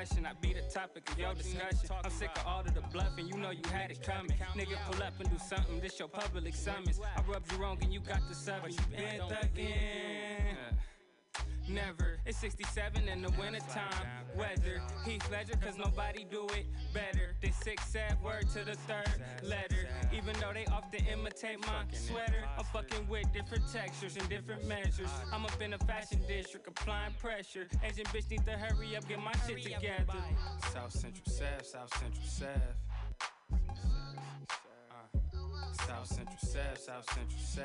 I be the topic of your discussion. I'm sick of all of the bluffing, you know you had it coming. Nigga, pull up and do something, this your public summons. I rubbed you wrong and you got the but you been thuggin'. Never. It's 67 in the wintertime. Weather. Heath Ledger, cause nobody do it better. Than six sad word to the third letter. Even though they often imitate my sweater, I'm fucking with different textures and different measures. I'm up in the fashion district applying pressure. Asian bitch need to hurry up, get my shit together. South Central South, South Central South. Uh, South Central South, South Central South.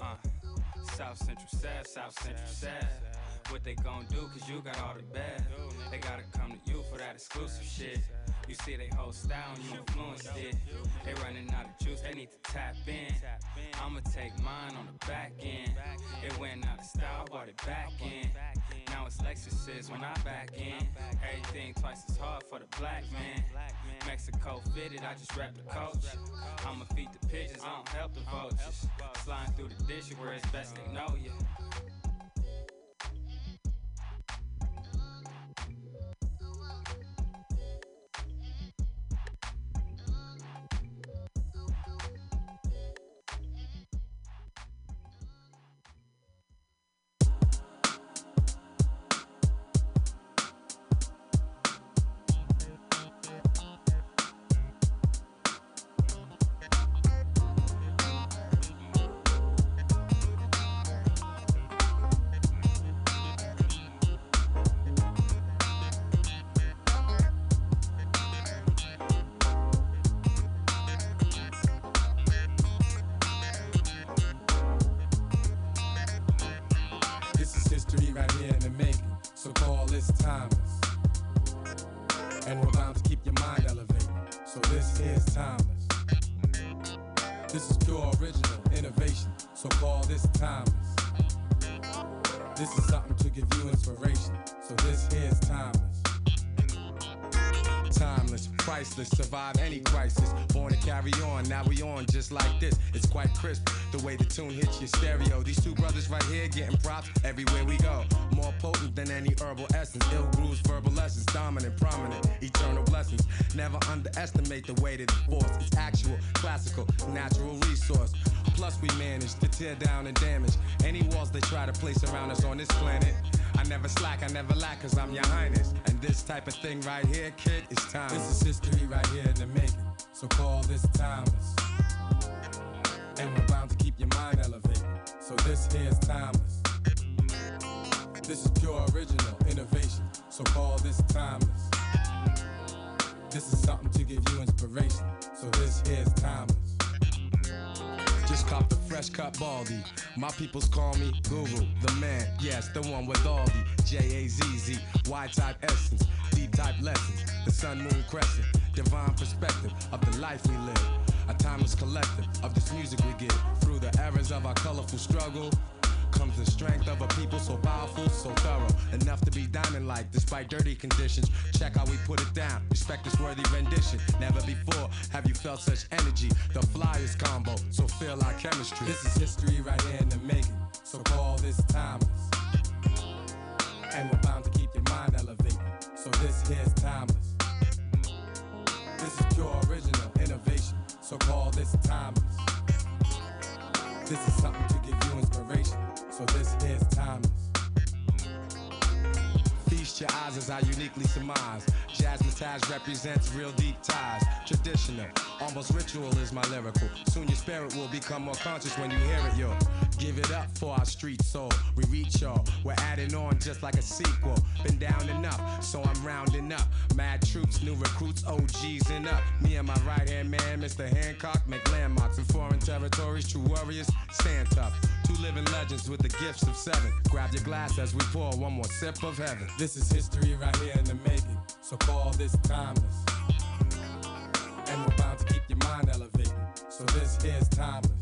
Uh. South Central South, South Central South. What they gon' do, cause you got all the bad. They gotta come to you for that exclusive shit. You see they whole style and you influenced it. They running out of juice, they need to tap in. I'ma take mine on the back end. It went out of style, bought it back in. Now it's Lexuses when I back in. Everything twice as hard for the black man. Mexico fitted, I just rap the coach. I'ma feed the pigeons, I don't help the vultures. Sliding through the dish where it's best they know you. Tear down and damage any walls they try to place around us on this planet. I never slack, I never lack, cause I'm your highness. And this type of thing right here, kid, is time. This is history peoples call me Guru, the man. Yes, the one with all the J A Z Z, Y type essence, D type lessons, the sun moon crescent, divine perspective of the life we live. A timeless collective of this music we give through the errors of our colorful struggle comes the strength of a people so powerful, so thorough, enough to be diamond like despite dirty conditions. Check how we put it down. Respect this worthy rendition. Never before have you felt such energy. The flyers combo, so feel our chemistry. This is history right here in the making, so call this timeless. And we're bound to I uniquely surmise. Jazzmatazz represents real deep ties. Traditional, almost ritual is my lyrical. Soon your spirit will become more conscious when you hear it, yo. Give it up for our street soul. We reach y'all. We're adding on just like a sequel. Been down enough, so I'm rounding up. Mad troops, new recruits, OGs and up. Me and my right hand man, Mr. Hancock, make landmarks in foreign territories. True warriors, stand tough. Two living legends with the gifts of seven. Grab your glass as we pour one more sip of heaven. This is history right here in the making, so call this timeless. And we're bound to keep your mind elevated, so this here's timeless.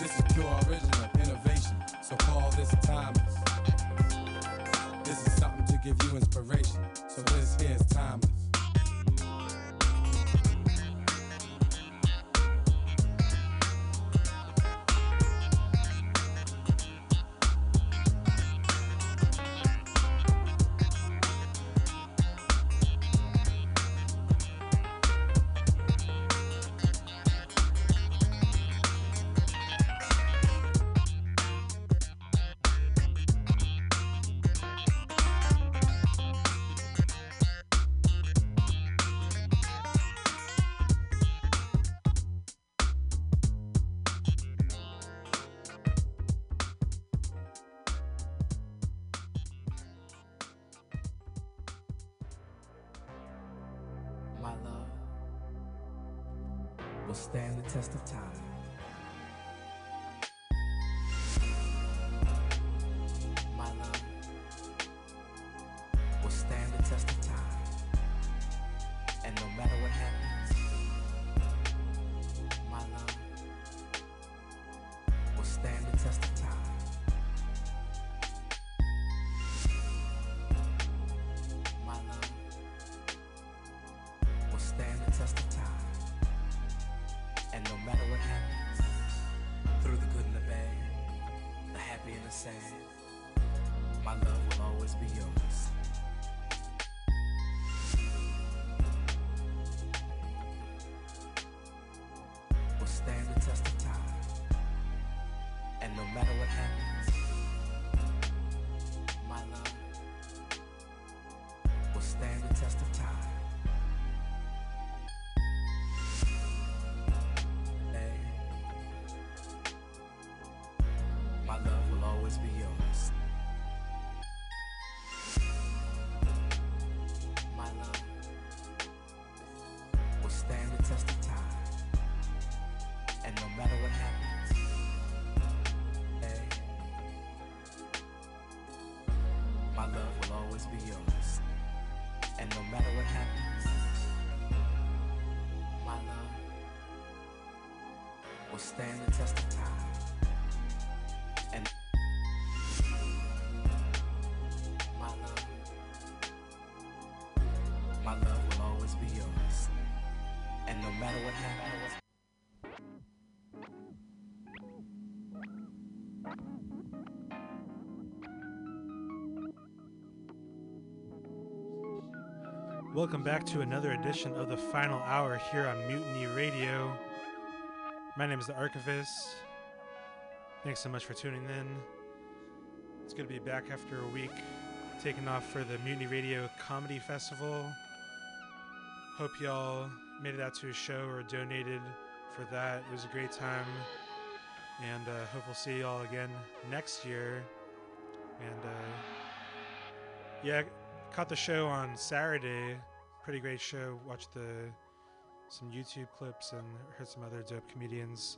This is pure original innovation, so call this timeless. This is something to give you inspiration, so this here's timeless. Welcome back to another edition of the final hour here on Mutiny Radio. My name is The Archivist. Thanks so much for tuning in. It's good to be back after a week, taking off for the Mutiny Radio Comedy Festival. Hope y'all made it out to a show or donated for that. It was a great time. And uh, hope we'll see y'all again next year. And uh, yeah, caught the show on Saturday. Pretty great show. Watched the some YouTube clips and heard some other dope comedians.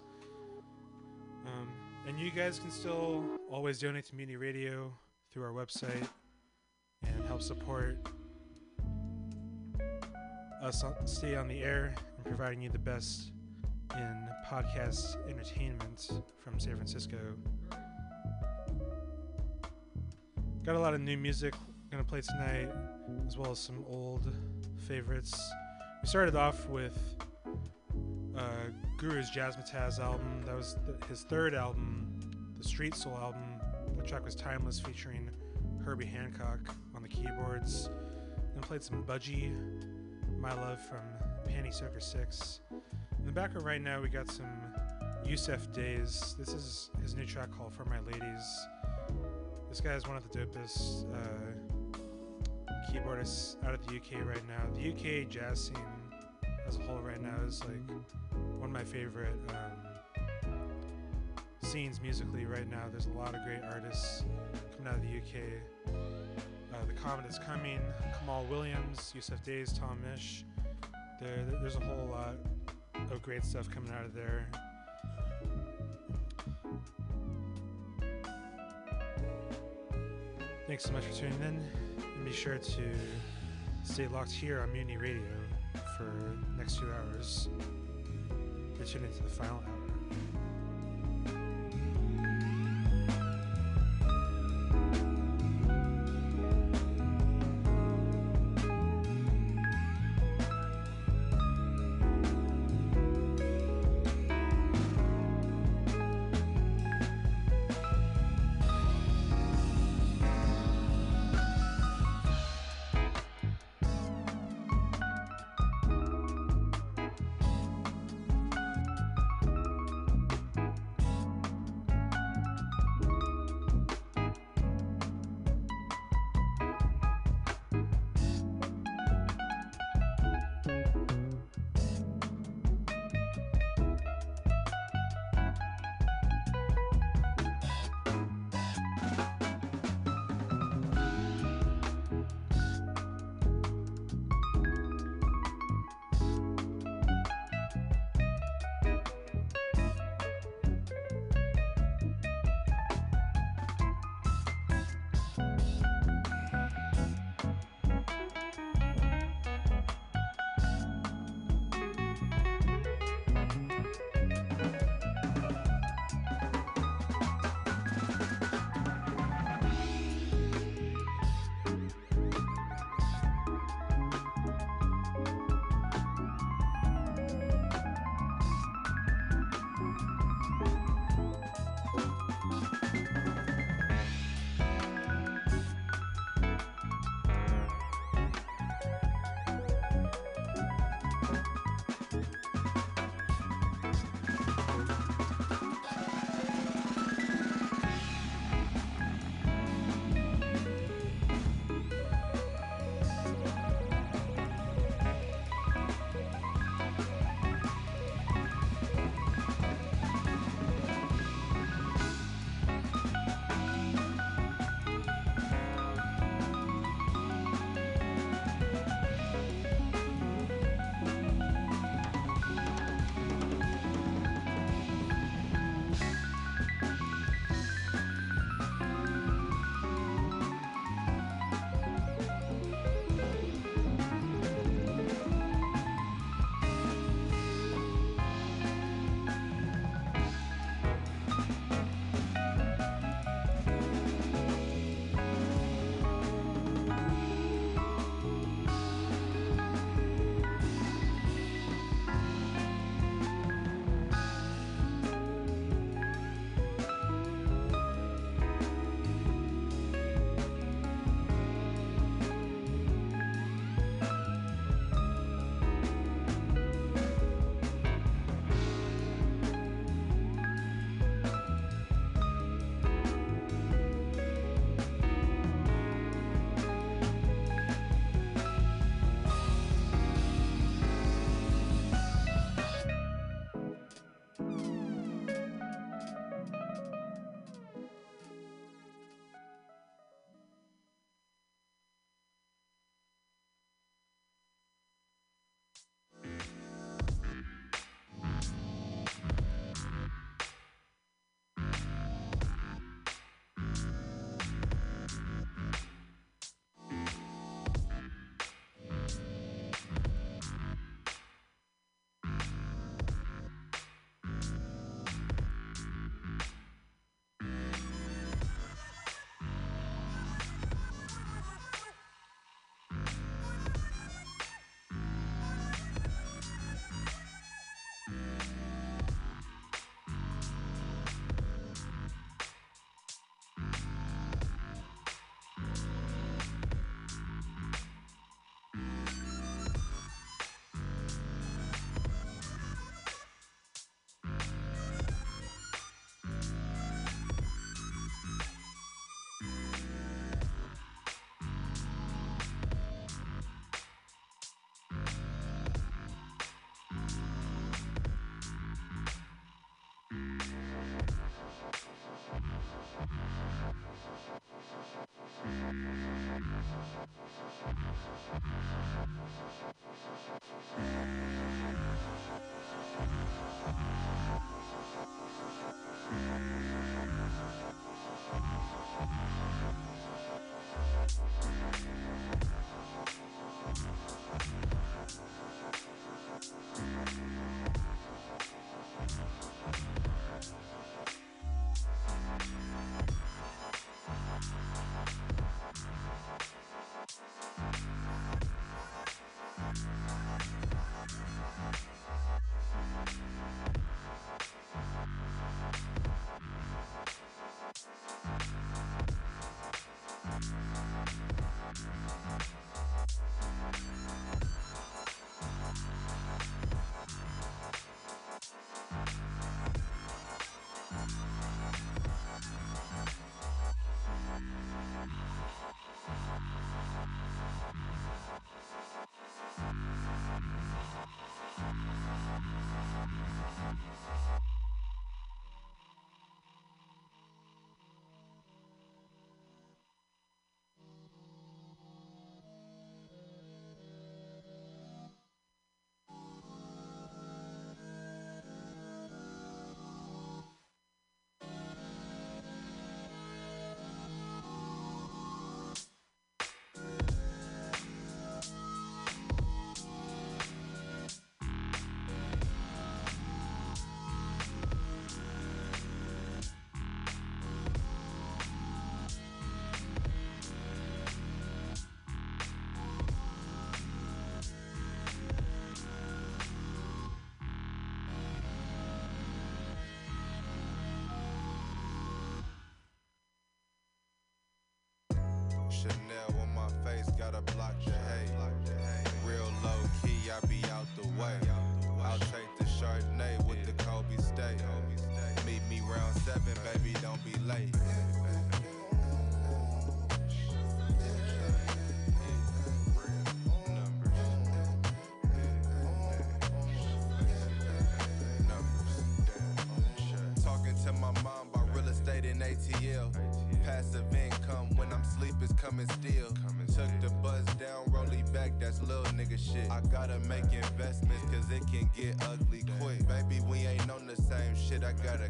Um, and you guys can still always donate to Mutiny Radio through our website and help support us stay on the air and providing you the best in podcast entertainment from San Francisco. Got a lot of new music gonna play tonight, as well as some old favorites. We started off with uh, Guru's Jazzmatazz album. That was th- his third album, the Street Soul album. The track was Timeless, featuring Herbie Hancock on the keyboards. Then played some Budgie, My Love from Panty Soaker 6. In the background right now, we got some Yussef Dayes. This is his new track called For My Ladies. This guy is one of the dopest uh, keyboardists out of the UK right now. The UK jazz scene as a whole right now is like one of my favorite um, scenes musically right now. There's a lot of great artists coming out of the UK. Uh, the Comet is coming. Kamaal Williams, Yussef Dayes, Tom Misch. There, there's a whole lot of great stuff coming out of there. Thanks so much for tuning in. Be sure to stay locked here on Mutiny Radio for next two hours. You're into the final hour. gotta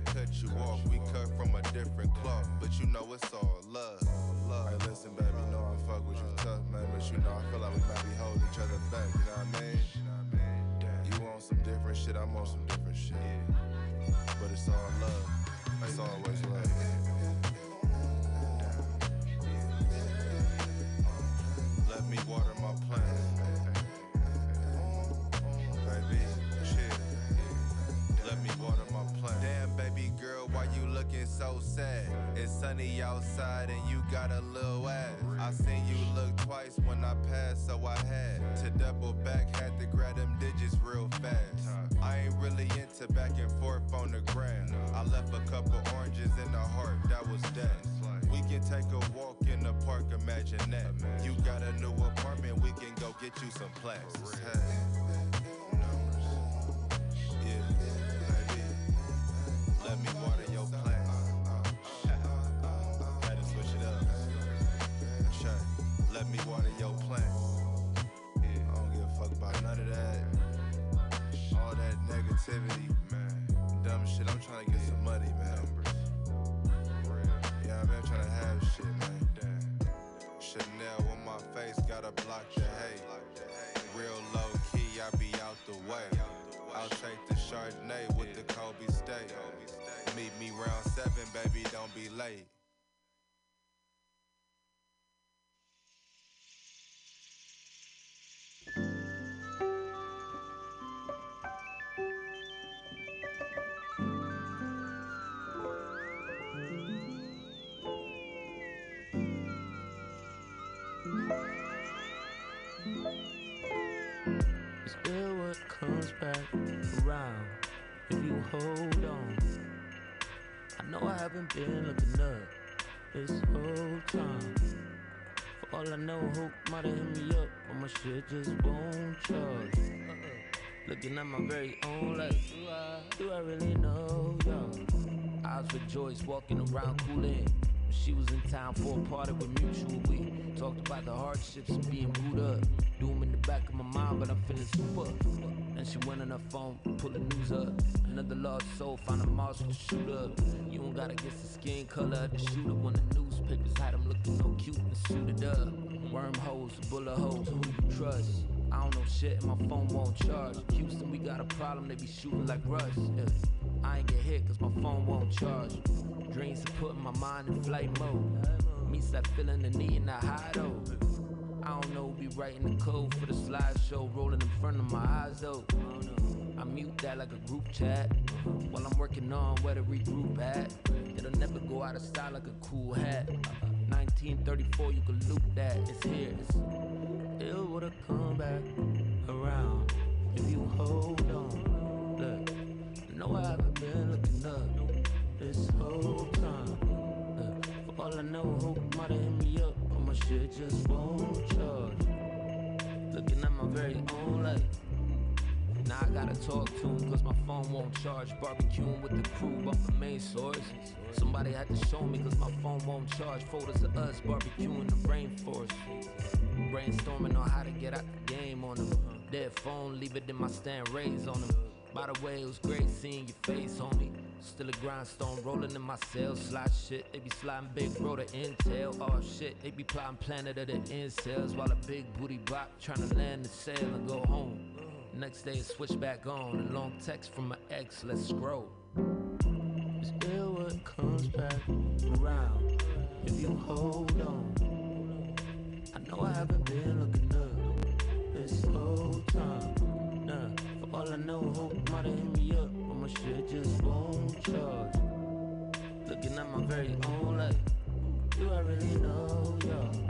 gotta look It's real what comes back around if you hold on. I know I haven't been looking up this whole time. For all I know, hope might have hit me up, but my shit just won't charge. Looking at my very own life, do I, do I really know y'all? Eyes rejoice, walking around cooling. She was in town for a party with mutual. We talked about the hardships of being booed up. Doom in the back of my mind, but I'm feeling super. And she went on her phone, pull the news up. Another lost soul, found a mouse with a shooter. You don't gotta guess the skin color of the shooter when the newspapers had him looking so cute and suited up. Wormholes, bullet holes, who you trust? I don't know shit and my phone won't charge. Houston, we got a problem, they be shooting like Russ. Yeah. I ain't get hit cause my phone won't charge. Dreams are putting my mind in flight mode. Me that feeling the need and that high though. I don't know, be writing the code for the slideshow, rolling in front of my eyes though. I mute that like a group chat while I'm working on where to regroup at. It'll never go out of style like a cool hat. 1934, you can loop that. It's here. It's ill with come back around if you hold on. Look, I know I haven't been looking up this whole time. Look, for all I know, hope might have hit me up, but my shit just won't charge. Looking at my very own light. Now I gotta talk to him cause my phone won't charge. Barbecuing with the crew off the main source. Somebody had to show me cause my phone won't charge. Photos of us barbecuing the rainforest. Brainstorming on how to get out the game on them. Dead phone, leave it in my stand, raise on them. By the way, it was great seeing your face, homie. Still a grindstone rolling in my cells. Slide shit, they be sliding big bro to intel. Oh shit, they be plotting planet of the incels. While a big booty block trying to land the sail and go home. Next day, it switch back on. A long text from my ex, let's scroll. It's ill what comes back around if you hold on. I know I haven't been looking up this whole time. Nah, for all I know, hope might have hit me up, shit just won't charge. Looking at my very own life, do I really know y'all?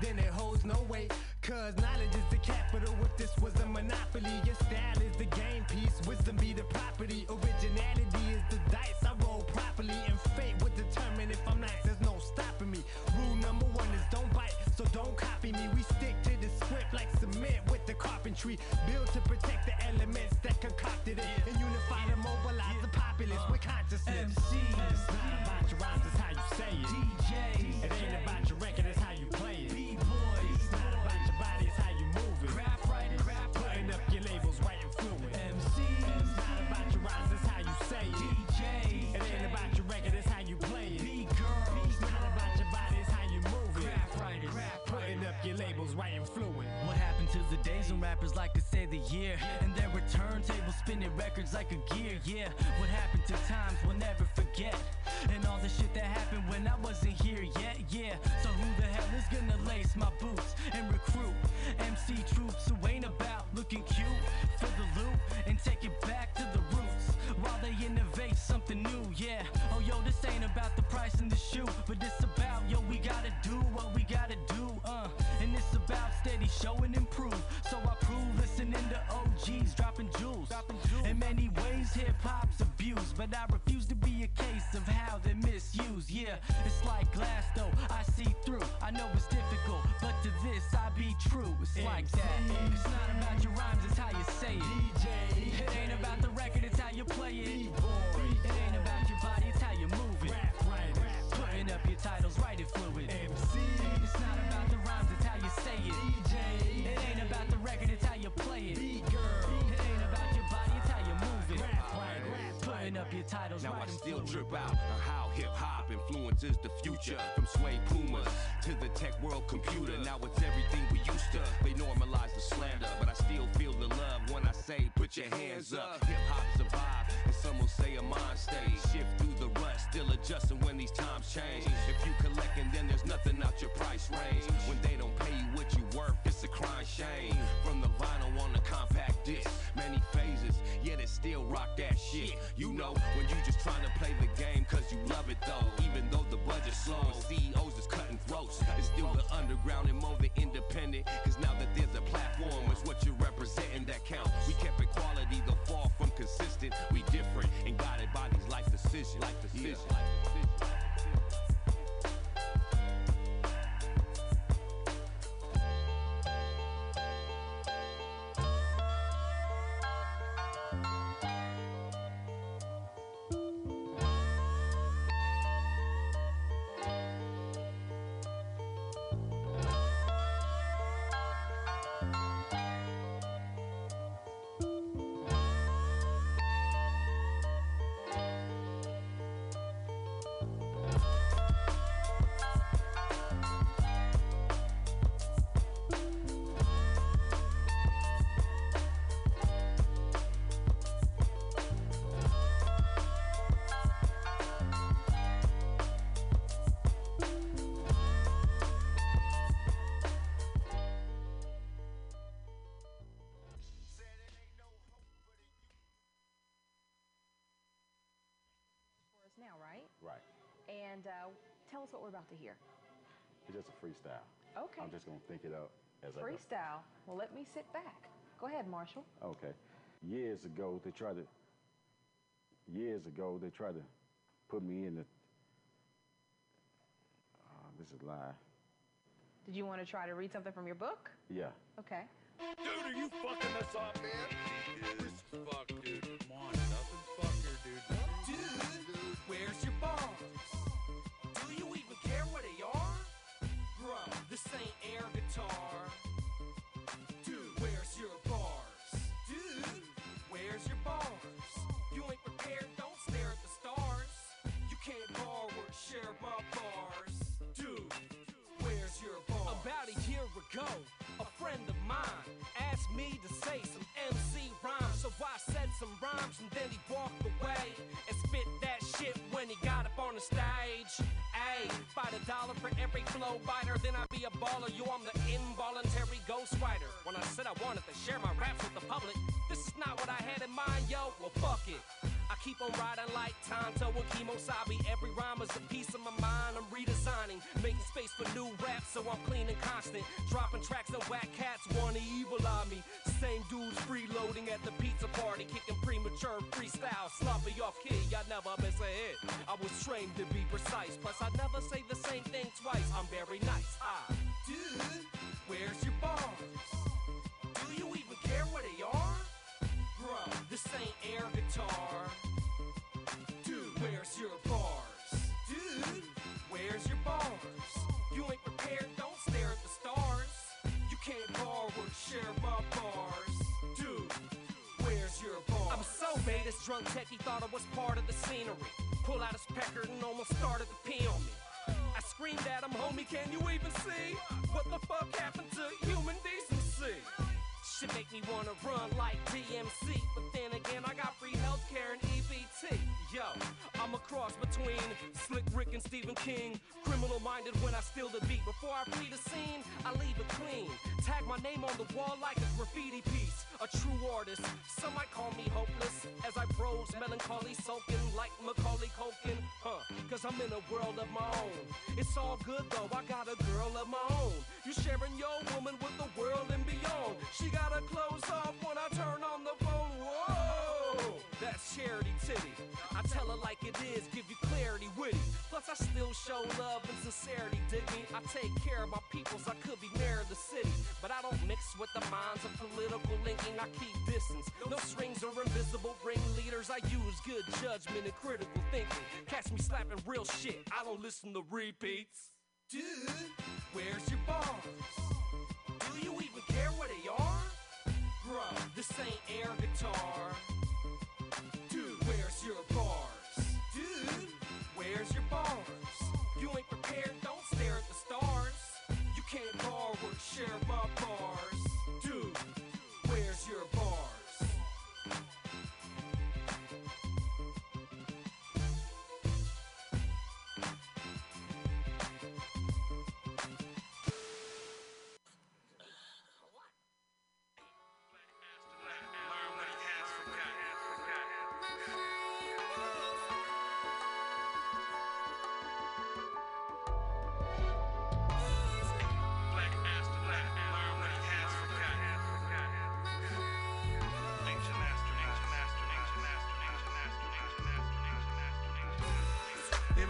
Then it holds no weight. Cause knowledge is the capital. If this was a monopoly, your style is the game piece. Wisdom be the property. Originality is the dice. I roll properly, and fate would determine if I'm nice. There's no stopping me. Rule number one is don't bite, so don't copy me. We stick to the script like cement with the carpentry. Built to protect the elements that concocted it. And unify and mobilize the populace with consciousness. It's not about your rhymes, it's how you say it. DJ. It ain't about your record, it's rappers like to say the year and there were turntables spinning records like a gear? Yeah, what happened to times we'll never forget and all the shit that happened when I wasn't here yet? Yeah, so who the hell is gonna lace my boots and recruit MC troops who ain't about looking cute for the loot and take it back to the roots while they innovate something new? Yeah, oh yo, this ain't about the price in the shoe, but it's about yo, we gotta do what we gotta do, about steady show and improve. So I prove listening to OGs dropping jewels. In many ways, hip hop's abused, but I refuse to be a case of how they misuse. Yeah, it's like glass though, I see through. I know it's difficult, but to this I be true. It's like that. It's not about your rhymes, it's how you say it. DJ. It ain't about the record, it's how you play it. It ain't about your body, it's how you move it. Putting up your titles. Now I still drip out on how hip hop influences the future. From Sway Pumas to the tech world computer. Now it's everything we used to. They normalize the slander, but I still feel the love when I say put your hands up. Hip hop survive, and some will say a mind state. Shift through the rut, still adjusting when these times change. If you collecting, then there's nothing out your price range. When they don't pay you what you worth, crime shame. From the vinyl on the compact disc, many phases, yet it still rock that shit. You know, when you just trying to play the game cause you love it though. Even though the budget's slow and CEOs is cutting throats, it's still the underground and more the independent. Cause now that there's a platform, it's what you're representing that count. We kept it quality, though far from consistent. We different and guided by these life decisions. Life decisions. for And uh, tell us what we're about to hear. It's just a freestyle. Okay. I'm just gonna think it up as I. Freestyle. Well, let me sit back. Go ahead, Marshall. Okay. Years ago, they tried to. Years ago, they tried to put me in the. Uh, this is live. Did you want to try to read something from your book? Yeah. Okay. Dude, are you fucking us up, man? This fuck, dude. This ain't air guitar. Dude, where's your bars? Dude, where's your bars? You ain't prepared, don't stare at the stars. You can't bar or share my bars. Dude, where's your bars? About a year ago, a friend of mine asked me to say some MC rhymes. So I said some rhymes and then he walked away and spit that shit when he got up on the stage. Ayy, fight a dollar for every flow biter, then I'd be a baller. You, I'm the involuntary ghostwriter. When I said I wanted to share my raps with the public, this is not what I had in mind, yo. Well, fuck it. I keep on riding like Tonto and Kemosabe. Every rhyme is a piece of my mind. I'm redesigning, making space for new raps, so I'm clean and constant. Dropping tracks and whack cats wanna evil on me. Same dudes freeloading at the pizza party, kicking premature freestyle, sloppy off key. I never miss a hit. I was trained to be precise, plus I never say the same thing twice. I'm very nice. Ah, Dude, where's your bars? This ain't air guitar. Dude, where's your bars? Dude, where's your bars? You ain't prepared, don't stare at the stars. You can't bar or share my bars. Dude, where's your bars? I'm so bait, this drunk techie thought I was part of the scenery. Pull out his pecker and almost started to pee on me. I screamed at him, homie, can you even see? What the fuck happened to human decency? Shit make me wanna run like DMC, but then again, I got free healthcare and EBT. Yo, I'm a cross between Slick Rick and Stephen King. Criminal minded when I steal the beat. Before I flee the scene, I leave it clean. Tag my name on the wall like a graffiti piece. A true artist, some might call me hopeless. As I prose melancholy, soaking like Macaulay Culkin. Huh, cause I'm in a world of my own. It's all good though, I got a girl of my own. You sharing your woman with the world and beyond. She got her clothes off when I turn on the phone. Whoa, that's charity titty. I tell her like it is, give you clarity witty. Plus I still show love and sincerity, dig me. I take care of my peoples, I could be mayor of the city. But I don't mix with the minds of political linking, I keep distance. No strings or invisible ringleaders, I use good judgment and critical thinking. Catch me slapping real shit, I don't listen to repeats. Dude, where's your bars? Do you even care where they are? Bro, this ain't air guitar your bars? Dude, where's your bars? You ain't prepared, don't stare at the stars. You can't borrow, share my bars.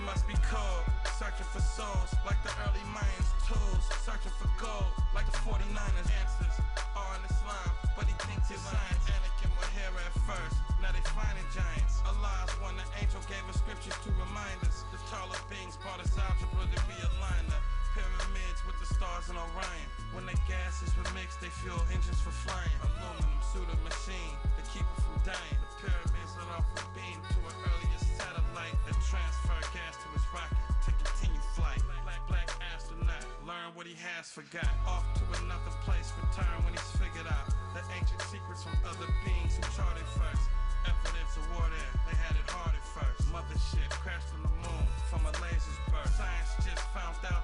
Must be cold. Searching for souls like the early Mayans tools. Searching for gold like the 49ers. Answers are in Islam, but he thinks it's science. Anakin were here at first, now they finding giants. Allah's one, the angel gave us scriptures to remind us. The taller beings brought us algebra to be aligned. The pyramids with the stars in Orion. When they gases were mixed, they fuel engines for flying. Aluminum suit a machine to keep it from dying. The pyramids let off a beam to an earlier satellite that transferred gas to his rocket to continue flight. Black, black astronaut, learn what he has forgot. Off to another place, return when he's figured out the ancient secrets from other beings who charted first. Evidence of war there, they had it hard at first. Mothership crashed on the moon from a laser's burst. Science just found out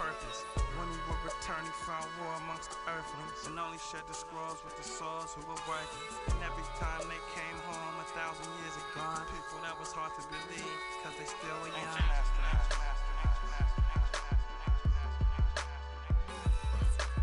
purpose. When he would return, he found war amongst the earthlings. And only shed the scrolls with the souls who were worthless. And every time they came home a thousand years ago, people that was hard to believe cause they still were young.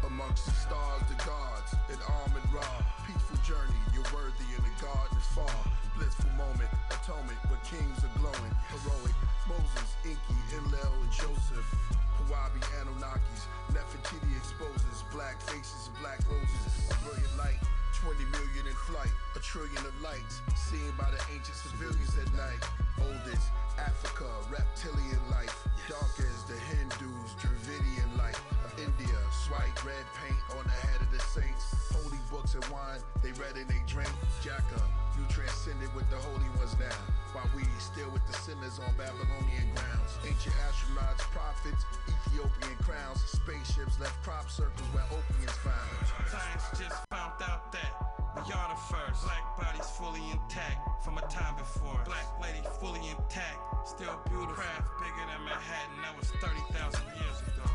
Amongst the stars, the gods, in armored raw. Peaceful journey, you're worthy in the garden is far. Blissful moment, atonement, where kings are glowing. Heroic, Moses, Inky, Hillel, and Joseph. Hawaii, Anunnakis, Nefertiti exposes black faces and black roses. A brilliant light, 20 million in flight, a trillion of lights seen by the ancient civilians at night. Oldest, Africa, reptilian life, dark as the Hindus, Dravidian light. India, white, red paint on the head of the saints. Holy books and wine, they read and they drink. Jacka, you transcended with the holy ones now. While we still with the sinners on Babylonian grounds. Ancient astronauts, prophets, Ethiopian crowns. Spaceships left crop circles where opium's found. Science just found out that we are the first. Black bodies fully intact from a time before. Black lady fully intact, still beautiful. Craft bigger than Manhattan, that was 30,000 years ago.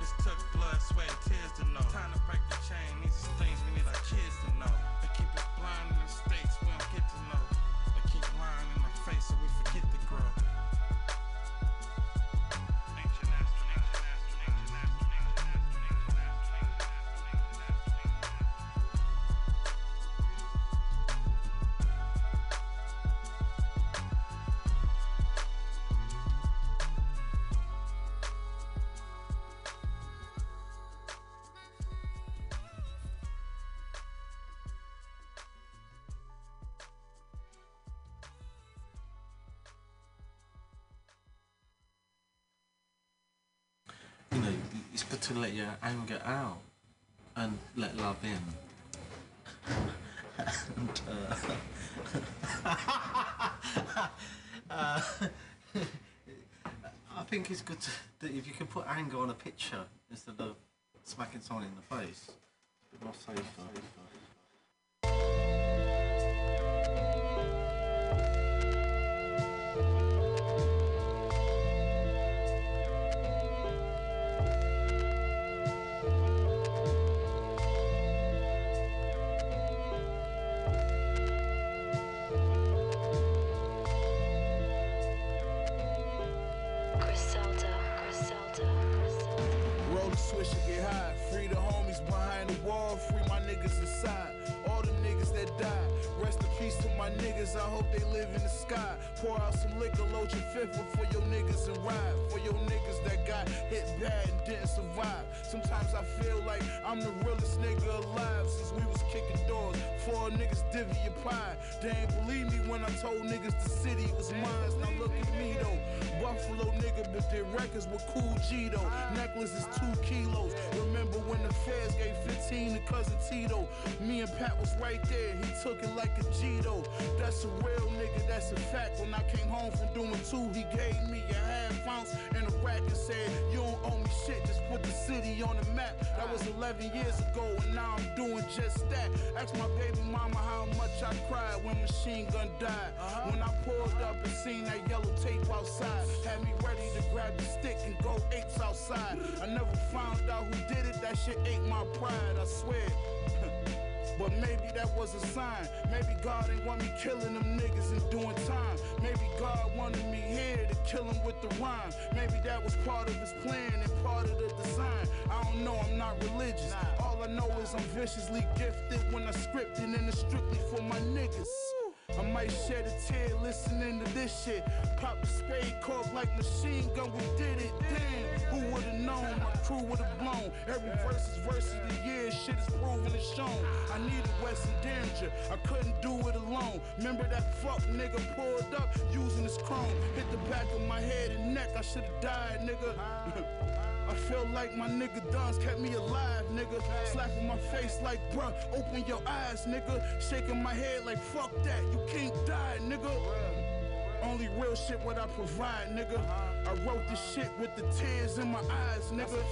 This took blood, sweat, and tears to know. Time to break the chain, these are things we need our kids to know. They keep us blind in the states we don't get to know. It's good to let your anger out and let love in. and, uh, uh, I think it's good to, that if you can put anger on a picture instead of smacking someone in the face, it's a bit more safer. Griselda, niggas inside. All the niggas that died. Rest in peace to my niggas. I hope they live in the sky. Pour out some liquor, load your fifth one for your niggas and ride. For your niggas that got hit bad and didn't survive. Sometimes I feel like I'm the realest nigga alive since we was kicking doors. Four niggas divvy your pie. They ain't believe me when I told niggas the city was mine. Now look at me though. Buffalo nigga, but their records were cool G though. Necklace is two kilos. Remember when the feds gave 15 to cousin Tito? Me and Pat was right there. He took it like a G though. That's a real nigga, that's a fact. When I came home from doing two, he gave me a half ounce and a rack and said, You don't owe me shit, just put the city on the map. That was 11 years ago, and now I'm doing just that. Ask my baby mama how much I cried when Machine Gun died. Uh-huh. When I pulled up and seen that yellow tape outside, had me ready to grab the stick and go apes outside. I never found out who did it, that shit ate my pride, I swear. But maybe that was a sign. Maybe God ain't want me killing them niggas and doing time. Maybe God wanted me here to kill him with the rhyme. Maybe that was part of his plan and part of the design. I don't know, I'm not religious. All I know is I'm viciously gifted when I script it and it's strictly for my niggas. I might shed a tear listening to this shit. Pop a spade cork like machine gun, we did it. Damn, who would've known? My crew would've blown. Every verse is verse of the year, shit is proven and shown. I needed Weston Danger, I couldn't do it alone. Remember that fuck nigga pulled up using his chrome. Hit the back of my head and neck, I should've died, nigga. I feel like my nigga Duns kept me alive, nigga. Slapping my face like, bruh, open your eyes, nigga. Shaking my head like, fuck that, you can't die, nigga. Only real shit what I provide, nigga. I wrote this shit with the tears in my eyes, nigga.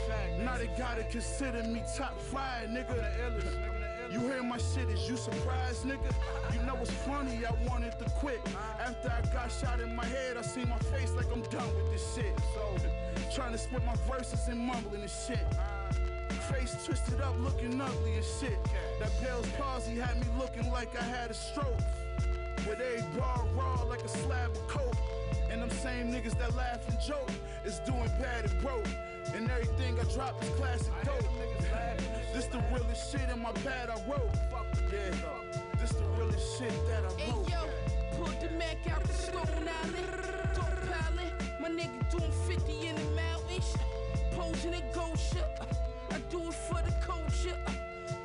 Now they gotta consider me top five, nigga. You hear my shit, is you surprised, nigga? You know what's funny, I wanted to quit. After I got shot in my head, I see my face like I'm done with this shit. So, trying to split my verses and mumbling and shit. Face twisted up, looking ugly and shit. That Bell's palsy had me looking like I had a stroke. With every bar raw like a slab of coke. And them same niggas that laugh and joke is doing bad and broke. And everything I drop is classic dope. this the realest shit in my pad I wrote. Yeah, this the realest shit that I wrote. Hey yo, pulled the Mac out the Stone Island. Dope pilot, my nigga doing 50 in the mountains. Posing in Gosha, I do it for the culture.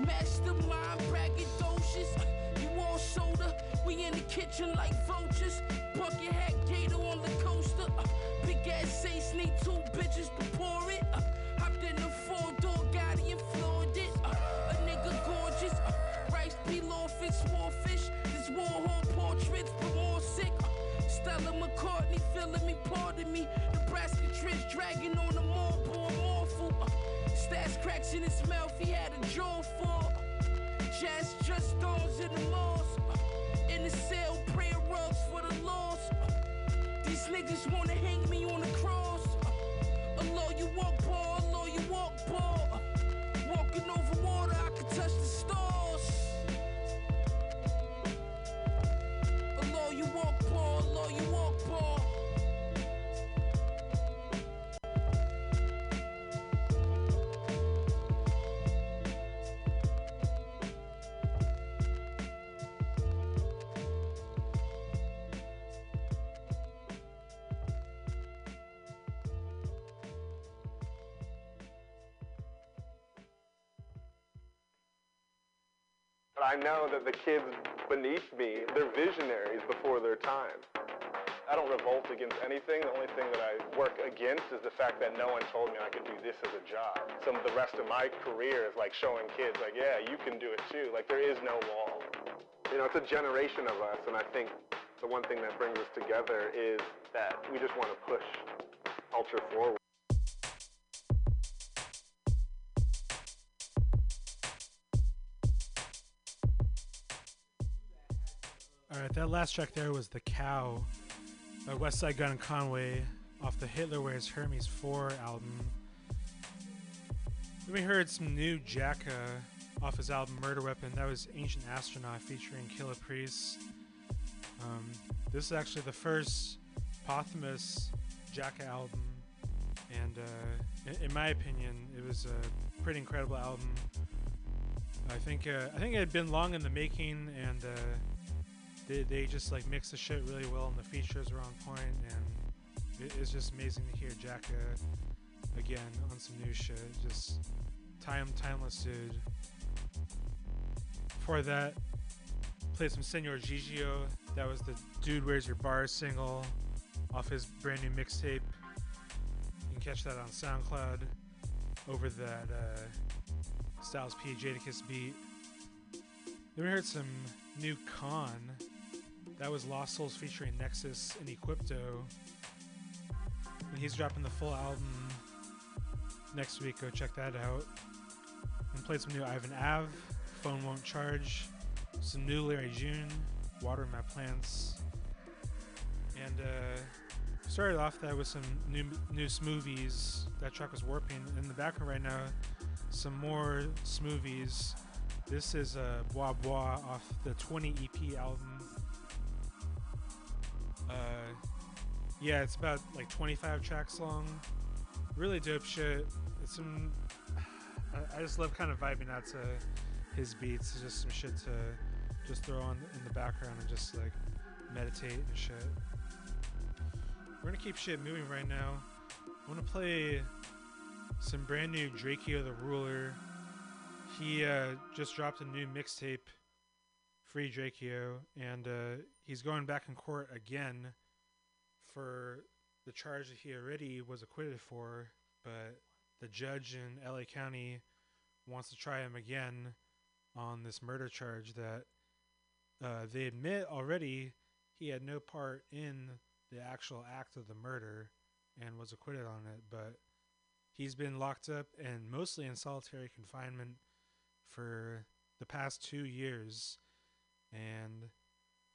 Mastermind, braggadocious. You all soda, we in the kitchen like vultures. Bucket hat gator on the coaster. Uh, Big ass Ace need two bitches to pour it. Uh, Hopped in the four door Gotti and floored it. Uh, A nigga gorgeous. Uh, Rice pilaf and swordfish. This Warhol portraits, but more sick. Uh, Stella McCartney feeling me, pardon me. Nebraska Trish dragging on the mall, morphle. Uh, Stash cracks in his mouth, he had a jaw for. Jazz just stars in niggas wanna hang me on the cross. Uh, Allah, you walk ball, Allah, you walk ball. Walking over water, I could touch the stars. Allah, you walk ball, Allah, you walk I know that the kids beneath me, they're visionaries before their time. I don't revolt against anything. The only thing that I work against is the fact that no one told me I could do this as a job. Of the rest of my career is like showing kids, like, yeah, you can do it too. Like, there is no wall. You know, it's a generation of us, and I think the one thing that brings us together is that we just want to push culture forward. Right, that last track there was "The Cow" by Westside Gunn and Conway off the Hitler Wears Hermes 4 album. Then we heard some new Jacka off his album Murder Weapon. That was Ancient Astronaut featuring Killah Priest. Um, this is actually the first posthumous Jacka album, and uh, in, my opinion, it was a pretty incredible album. I think uh, I think it had been long in the making, and uh, they, they just like mix the shit really well, and the features are on point, and it, it's just amazing to hear Jacka again on some new shit. Just time timeless dude. Before that, played some Senor Gigio. That was the Dude Where's Your Bar single off his brand new mixtape. You can catch that on SoundCloud over that uh, Styles P Jadakiss beat. Then we heard some new Con. That was Lost Souls featuring Nexus and Equipto. And he's dropping the full album next week. Go check that out. And played some new Ivan Ave, Phone Won't Charge, some new Larry June, water my plants. And uh, started off that with some new new smoothies. That track was warping. In the background right now, some more smoothies. This is uh, Bois Bois off the 20 EP album. Uh, yeah, it's about like 25 tracks long. Really dope shit. It's some. I, just love kind of vibing out to his beats. It's just some shit to just throw on in the background and just like meditate and shit. We're gonna keep shit moving right now. I wanna play some brand new Drakeo the Ruler. He uh, just dropped a new mixtape, Free Drakeo, and uh, he's going back in court again for the charge that he already was acquitted for, but the judge in LA County wants to try him again on this murder charge that uh, they admit already he had no part in the actual act of the murder and was acquitted on it, but he's been locked up and mostly in solitary confinement for the past two years, and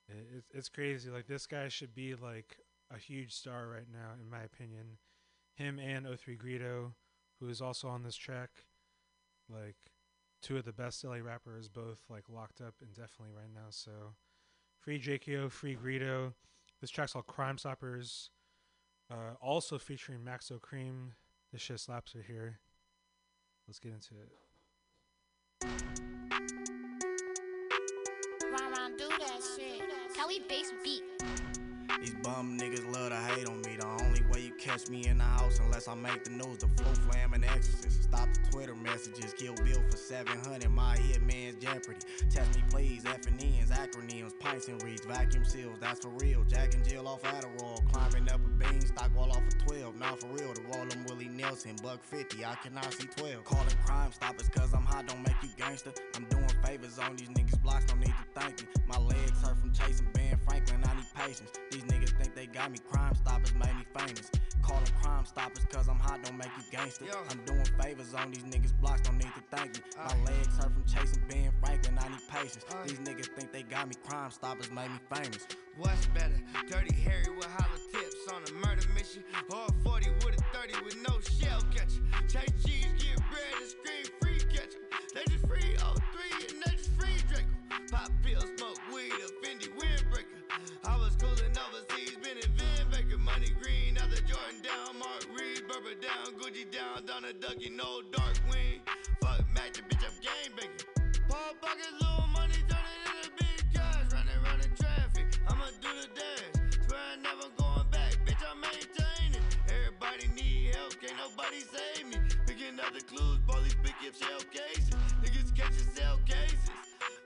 it, it's crazy. Like this guy should be like a huge star right now, in my opinion. Him and 03 Greedo, who is also on this track, like two of the best LA rappers, both like locked up indefinitely right now. So, free Drakeo, free Greedo. This track's called Crime Stoppers. Uh, also featuring Maxo Kream. This shit slaps right here. Let's get into it. Kelly bass beat. These bum niggas love to hate on me. The only you catch me in the house unless I make the news. The flow flam and exorcist. Stop the Twitter messages. Kill Bill for 700. My hit man's jeopardy. Test me please. F and N's, acronyms, pints and reads, vacuum seals. That's for real. Jack and Jill off Adderall. Climbing up a beanstalk wall off of 12. Not for real. To roll them Willie Nelson. Buck 50. I cannot see 12. Calling crime stoppers cause I'm hot. Don't make you gangster. I'm doing favors on these niggas. Blocks don't need to thank me. My legs hurt from chasing Ben Franklin. I need patience. These niggas think they got me. Crime stoppers made me famous. Call them crime stoppers cause I'm hot, don't make you gangster. I'm doing favors on these niggas, blocks don't need to thank me. My ah. legs hurt from chasing Ben Franklin, I need patience. Ah. These niggas think they got me, crime stoppers made me famous. What's better? Dirty Harry with hollow tips on a murder mission. Or a 40 with a 30 with no shell catcher. Chase cheese, get bread and scream free catcher. They just free 03 and they just free Drakeo. Pop pills, smoke weed, a Fendi windbreaker. I was cooling overseas, been in Van Baker. Money green, out the Jordan down, Mark Reed, Burber down, Gucci down, down a Ducky, no dark wing. Fuck Mac, the bitch, I'm game banging. Paul buckets, little money, turn it into big cash. Running, running traffic, I'ma do the dash. Swear I never going back, bitch, I'm maintaining. Everybody need help, can't nobody save me. Picking up the clues, police pick up shell cases. Niggas catching cell cases.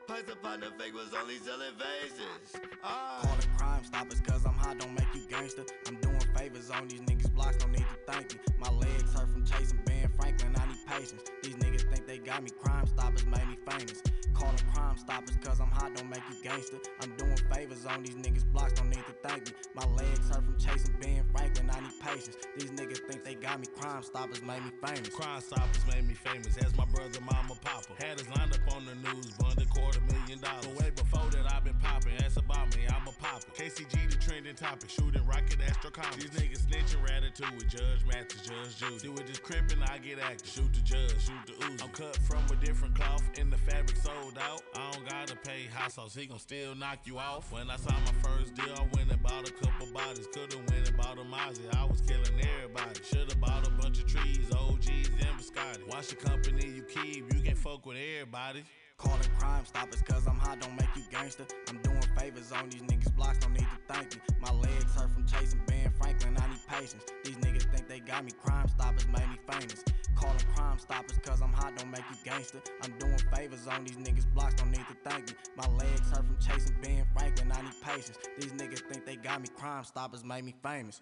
Price upon the fake was only selling faces. Ah. Calling crime stoppers cause I'm hot, don't make you gangster. I'm doing favors on these niggas, blocks don't need to thank me. My legs hurt from chasing Ben Franklin, I need patience. These niggas think they got me, crime stoppers made me famous. Calling crime stoppers cause I'm hot, don't make you gangster. I'm doing favors on these niggas, blocks don't need to thank me. My legs hurt from chasing Ben Franklin, I need patience. These niggas think they got me, crime stoppers made me famous. Crime Stoppers made me famous as my brother, mama, papa. Had us lined up on the news, bond a quarter million dollars. But way before that, I've been popping. Ask about me, I'm a popper. KCG, the trending topic, shooting rocket astro comics. These niggas snitching ratatouille, Judge Mathis, Judge Judy. Do it just crimping, I get active. Shoot the judge, shoot the ooze. I'm cut from a different cloth, and the fabric sold out. I don't gotta pay hot sauce, he gon' still knock you off. When I saw my first deal, I went and bought a couple bodies. Could've went and bought a Mozzie, I was killing everybody. Should've bought a bunch of trees, OGs, and biscotti. Watch the company you keep, you can't fuck with everybody. Calling crime stoppers cause I'm hot, don't make you gangster. I'm doing favors on these niggas, blocks don't need to thank me. My legs hurt from chasing Ben Franklin, I need patience. These niggas think they got me, crime stoppers made me famous. Calling crime stoppers cause I'm hot, don't make you gangster. I'm doing favors on these niggas, blocks don't need to thank me. My legs hurt from chasing Ben Franklin, I need patience. These niggas think they got me, crime stoppers made me famous.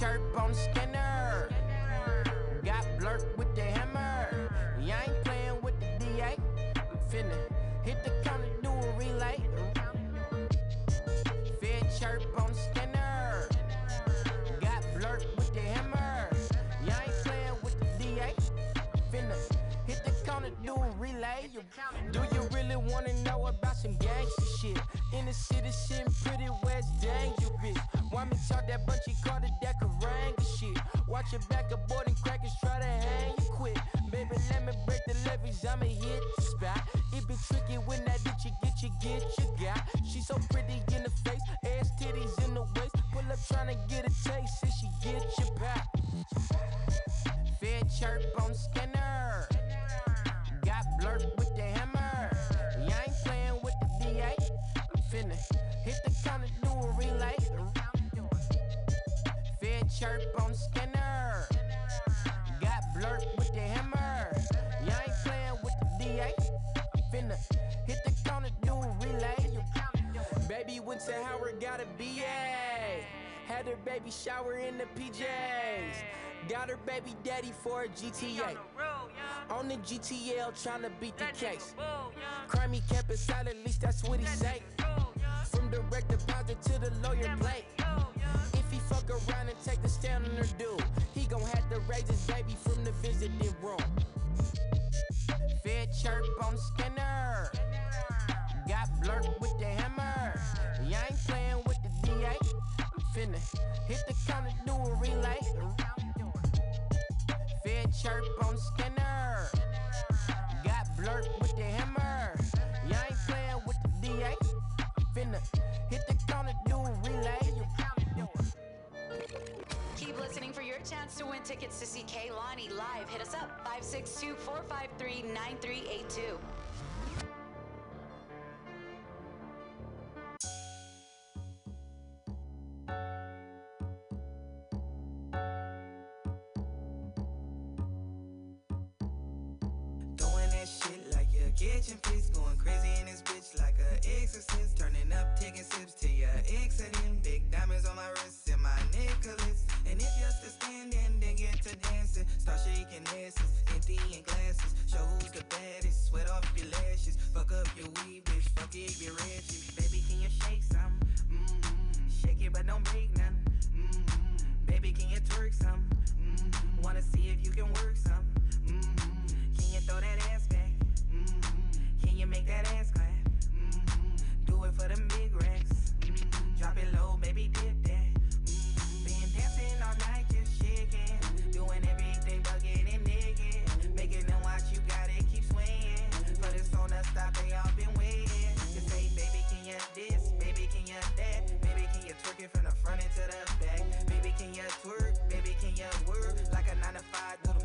Chirp on the scanner. Got blurred with the hammer. You ain't playing with the DA. Finna hit the counter, do a relay. Fed chirp on the scanner. Got blurred with the hammer. You ain't playing with the DA. Finna hit the counter, do a relay. Do you really wanna know about some gangster shit? In the city, shit pretty west dangerous. Why me talk that bunch you call it that Karanga shit? Watch your back, aborting crackers try to hang you quick. Baby, let me break the levees, I'ma hit the spot. It be tricky when that itch you get you get you got. She so pretty in the face, ass titties in the waist. Pull up trying to get a taste, and she get your pop. Fed chirp on the scanner. Got blurred with the hammer. You ain't playing with the DA. Finna hit the counter, do a relay. Chirp on Skinner. Got blurred with the hammer. Y'all ain't playing with the DA. Finna hit the counter, do a relay. Baby went to Howard, got a BA. Had her baby shower in the PJs. Got her baby daddy for a GTA. On the GTL tryna beat the case. Crimey kept it silent, at least that's what he say. From direct deposit to the lawyer plate. If fuck around and take the stand on her dude, he gon' have to raise his baby from the visiting room. Fed chirp on Skinner. Got blurred with the hammer. You ain't playing with the DA. Finna hit the counter, do a relay. Fed chirp on the scanner. Got blurred with the hammer. You ain't playing with the DA. Finna hit the counter, do a relay. Listening for your chance to win tickets to see Kehlani live. Hit us up 562 453 9382. Kitchen fix, going crazy in this bitch like a exorcist. Turning up, taking sips to your exiting. Big diamonds on my wrist and my necklace. And if you're still standing, then get to dancing. Start shaking asses, emptying glasses. Show who's the baddest. Sweat off your lashes. Fuck up your weed, bitch. Fuck it, get ratchet. Baby, can you shake some? Mm-hmm. Shake it, but don't break none. Mm-hmm. Baby, can you twerk some? Mm-hmm. Wanna see if you can work some? Mm-hmm. Can you throw that ass you make that ass clap? Mm-hmm. Do it for them big racks. Mm-hmm. Drop it low, baby, dip that. Mm-hmm. Been dancing all night, just shaking. Doing everything, but getting naked. Making them watch you got it, keep swinging. For this on the stop, they all been waiting. To say, baby, can you this? Baby, can you that? Baby, can you twerk it from the front into the back? Baby, can you twerk? Baby, can you work? Like a 9 to 5,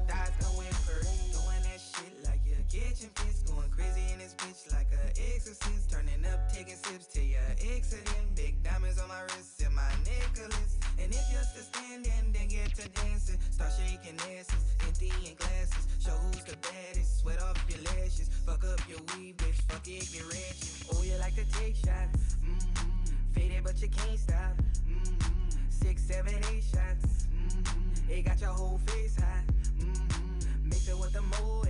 this bitch like a exorcist. Turning up, taking sips to your exiting. Big diamonds on my wrist and my necklace. And if you're still standing, then get to dancing. Start shaking asses, emptying glasses. Show who's the baddest. Sweat off your lashes. Fuck up your weed, bitch. Fuck ratchet. Oh, you like to take shots. Mm-hmm. Faded, but you can't stop. Mm-hmm. Six, seven, eight shots. Mm-hmm. It got your whole face hot. Mm-hmm. Mix it with the moe.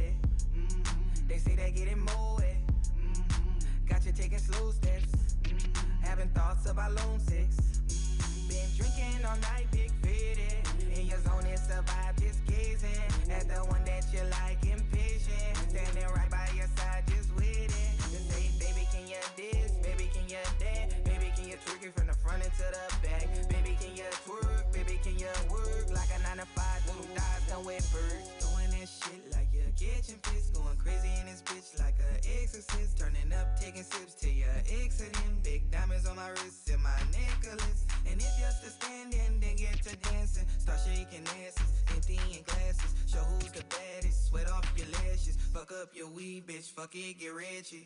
They say they're getting moe. Mm-hmm. Got you taking slow steps. Mm-hmm. Having thoughts about lone sex. Mm-hmm. Been drinking all night, big fitted. In your zone, it's a vibe, just gazing at the one that you like, impatient. Standing right by your side, just waiting. Just say, baby, can you this? Baby, can you that? Baby, can you twerk it from the front into the back? Baby, can you twerk? Baby, can you work like a 9 to 5? Two thighs come with birds. Doing that shit like kitchen fits. Going crazy in this bitch like a exorcist. Turning up, taking sips to your exiting. Big diamonds on my wrist and my necklace. And if you're still standing, then get to dancing. Start shaking asses, emptying glasses. Show who's the baddest. Sweat off your lashes. Fuck up your weed, bitch. Fuck it, get ratchet.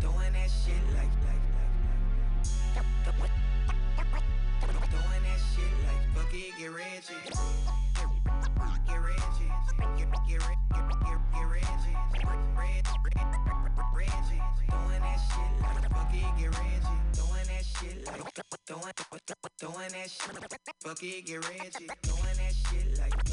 Doing that shit like, like. Doing that shit like, fuck it, get ratchet. Doing that shit fuck it, get ratchet. Doing that shit like,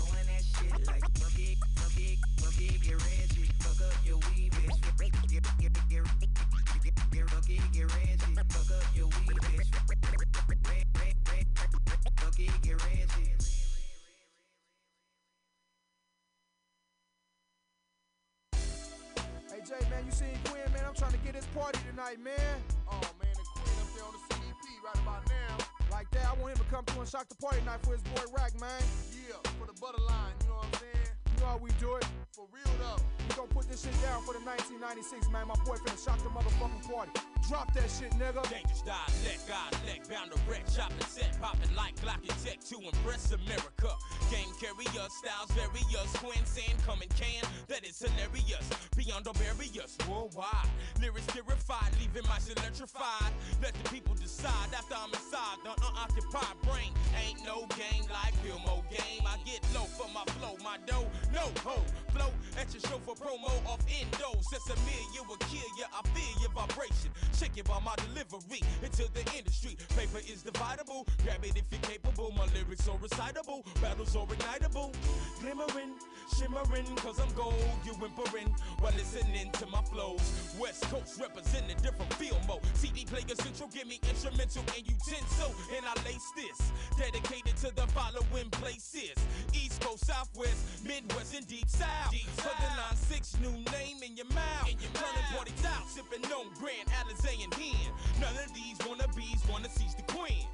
party tonight, man. Oh man, the queen up there on the CEP right about now. Like that, I want him to come through and shock the party tonight for his boy Rack, man. Yeah, for the butter line, you know what I'm saying? You know how we do it. For real though. We gon' put this shit down for the 1996, man. My boy finna shock the motherfucking party. Drop that shit, nigga. Dangerous dialect, dialect, bound to wreck, chopping set, popping like Glock and Tech to impress America. Game carrier, styles various, Quinn saying coming can, that is hilarious. Beyond the barriers, worldwide. Lyrics terrified, leaving my shit electrified. Let the people decide after I'm inside the unoccupied brain. Ain't no game like Fillmore game. I get low for my flow, my dough, no ho. Flow at your show for promo off endo. Since a you will kill ya, I feel your vibration. Shake it by my delivery into the industry. Paper is dividable, grab it if you're capable. My lyrics are recitable, battles are ignitable. Glimmering, shimmering, cause I'm gold. You whimpering while listening to my flows. West Coast representing different field mode. CD player central, give me instrumental and utensil. And I lace this, dedicated to the following places East Coast, Southwest, Midwest, and Deep South. Deep Southern 6 new name in your mouth. In your Turning parties out, sipping on Grand Alizé and Hen. None of these wannabes wanna seize the queen.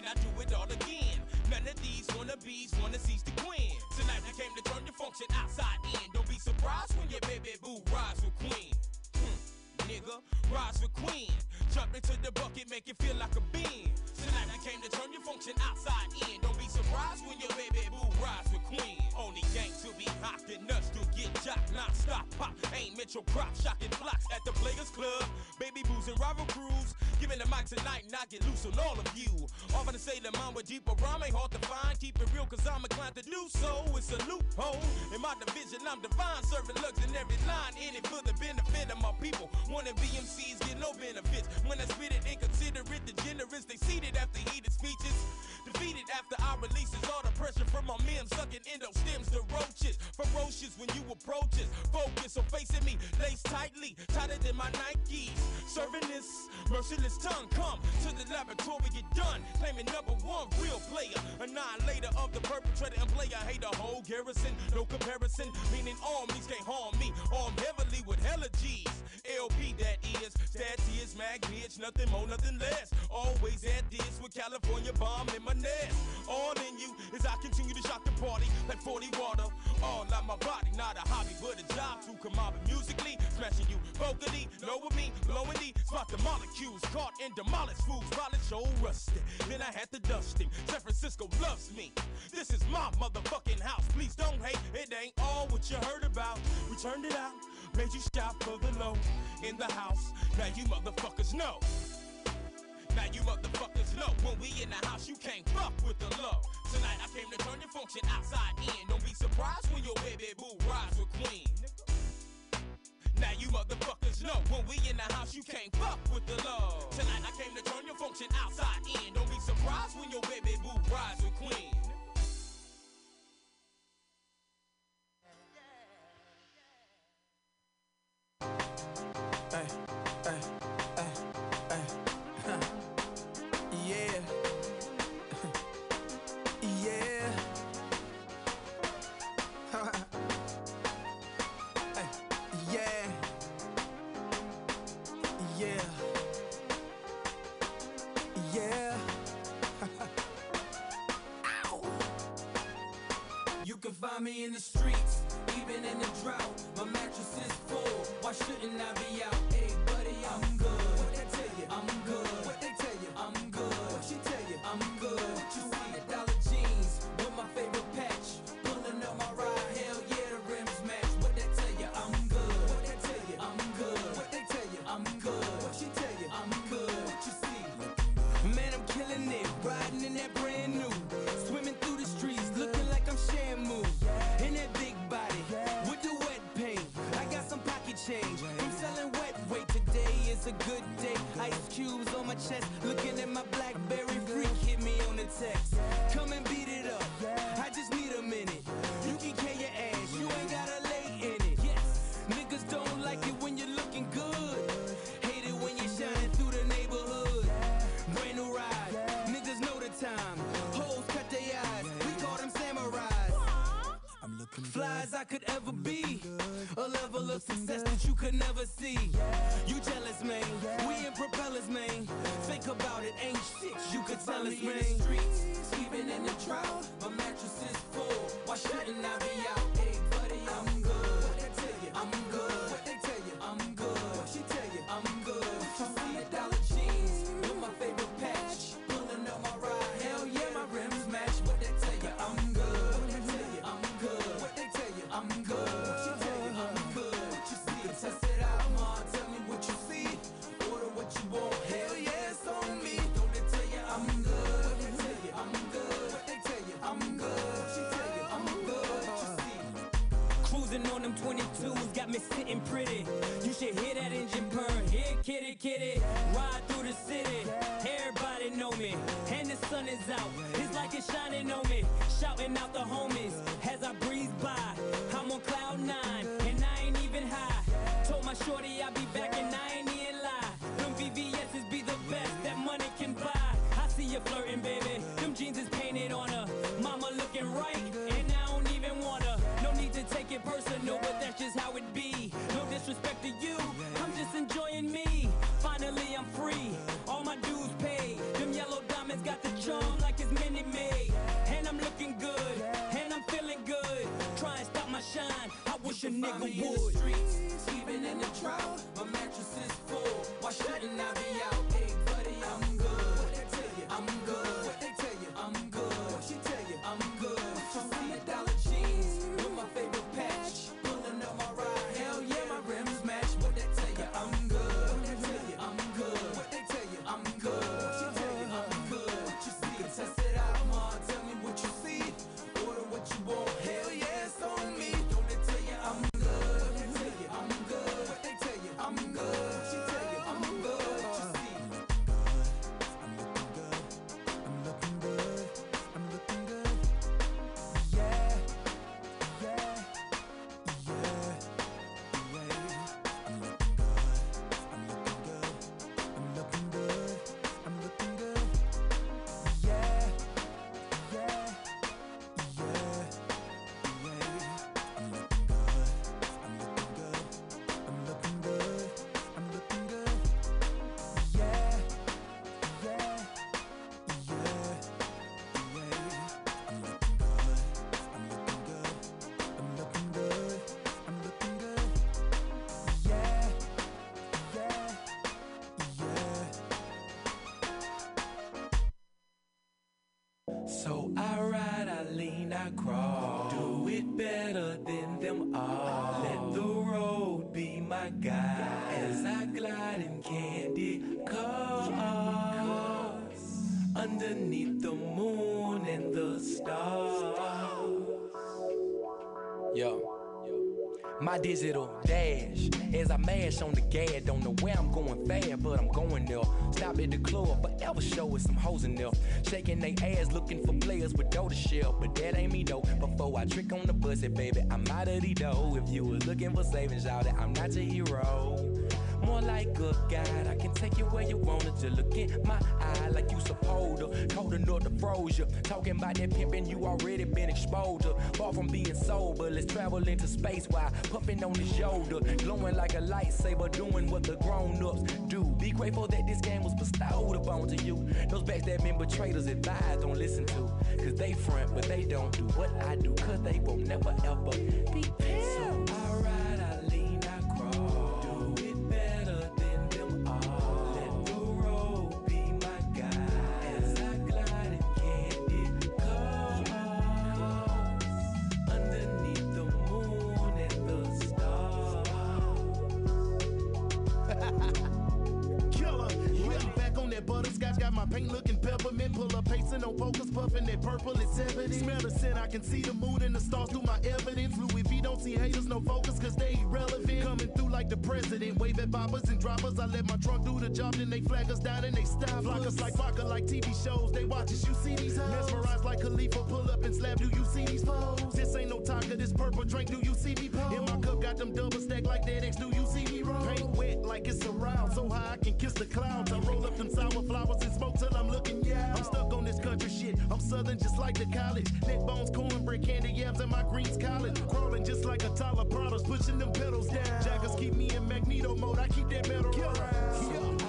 I do it all again. None of these wannabes wanna seize the queen. Tonight we came to turn function outside in. Don't be surprised when your baby boo with queen. Hmm, nigga, rise with queen. Jump into the bucket, make it feel like a bean. Tonight we came to turn your function outside in. Don't be surprised when your baby boo rise with queen. Only gang to be hot and nuts to get jock, not stop pop. Ain't Metro crop, shocking blocks at the Players Club. Baby boos and rival crews. Giving the mic tonight and I get loose on all of you. Often to say the mind with deeper rhyme ain't hard to find. Keep it real cause I'm inclined to do so. It's a loophole. In my division, I'm divine. Serving looks in every line. In it for the benefit of my people. Wanna BMCs get no benefits. When I spit it, inconsiderate, degenerates. They seated after heated speeches. Defeated after I releases all the pressure from my men sucking endo stems to roaches. Ferocious when you approach us. Focus on facing me, lace tightly, tighter than my Nikes. Serving this merciless tongue, come to the laboratory, get done. Claiming number one real player, annihilator of the perpetrator and player. Hate the whole garrison, no comparison. Meaning armies can't harm me. Armed heavily with hella G's. LP that is, stat is mag bitch, nothing more, nothing less. Always at this with California bomb in my nest. All in you as I continue to shock the party like 40 water. All out my body, not a hobby, but a job to come out musically. Smashing you vocally, lower me, blowing the spot the molecules. Caught in demolished foods, polish so rusted. Then I had to dust him. San Francisco loves me. This is my motherfucking house. Please don't hate, it ain't all what you heard about. We turned it out, made you stop for the low in the house. Now you motherfuckers know. Now you motherfuckers know when we in the house, you can't fuck with the love. Tonight I came to turn your function outside in. Don't be surprised when your baby boo rise with queen. Now you motherfuckers know when we in the house, you can't fuck with the love. Tonight I came to turn your function outside in. Don't be surprised when your baby boo rise with queen. Hey, in the streets, even in the drought. My mattress is full. Why shouldn't I be out? Is a good day. Ice cubes on my chest. Looking at my Blackberry freak. Hit me on the text. Come and beat it up. I just need a minute. You can carry your ass. You ain't gotta lay in it. Niggas don't like it when you're looking good. Hate it when you're shining through the neighborhood. Brand new ride. Niggas know the time. Hoes cut their eyes. We call them samurais. I'm looking Flies, I I could ever be. A level of success that you could never see. Propellers, man. Think about it, ain't shit you could tell us, man. streets, even in the drought, my mattress is full. Why shouldn't I be out? Hey, 22s sitting pretty. You should hear that engine purr. Here, kitty, kitty. Ride through the city. Everybody know me. And the sun is out. It's like it's shining on me. Shouting out the homies as I breeze by. I'm on cloud nine and I ain't even high. Told my shorty you, I'm just enjoying me. Finally, I'm free. All my dues paid. Them yellow diamonds got the charm like it's mini made. And I'm looking good, and I'm feeling good. Try and stop my shine. I wish a nigga would. streets, even in the drought, my mattress is full. Why shouldn't I be out? My digital dash as I mash on the gas. Don't know where I'm going fast, but I'm going there. Stop at the club, forever show with some hoes in there. Shaking they ass, looking for players with dough to shell. But that ain't me though. Before I trick on the pussy, baby, I'm out of the dough. If you was looking for savings, y'all, that I'm not your hero. More like a guide, I can take you where you wanted to look in my eye like you supposed to. Cold enough to froze you. Talking about that pimping, you already been exposed to. Far from being sober, let's travel into space while puffing on his shoulder. Glowing like a lightsaber, doing what the grown ups do. Be grateful that this game was bestowed upon to you. Those backstabbing betrayers advise don't listen to. Cause they front, but they don't do what I do. Cause they will never ever be pimps. So I can see the moon and the stars through my evidence. Louis V don't see haters, no focus, cause they irrelevant. Coming through like the president, wave at boppers and droppers. I let my trunk do the job, then they flag us down and they stop. Flock us like vodka, like TV shows, they watch us. You see these hoes? Mesmerized like Khalifa, pull up and slap. Do you see these foes? This ain't no Tonka, this purple drink. Do you see me pose? In my cup, got them double stack like that X. Do you see me roll? Paint wet like it's around, so high I can kiss the clouds. I roll up them sour southern, just like the college. Neck bones, cornbread, candy yams, and my greens college. Crawling just like a Tyler Prados, pushing them pedals down. Jackers keep me in Magneto mode, I keep that metal around. I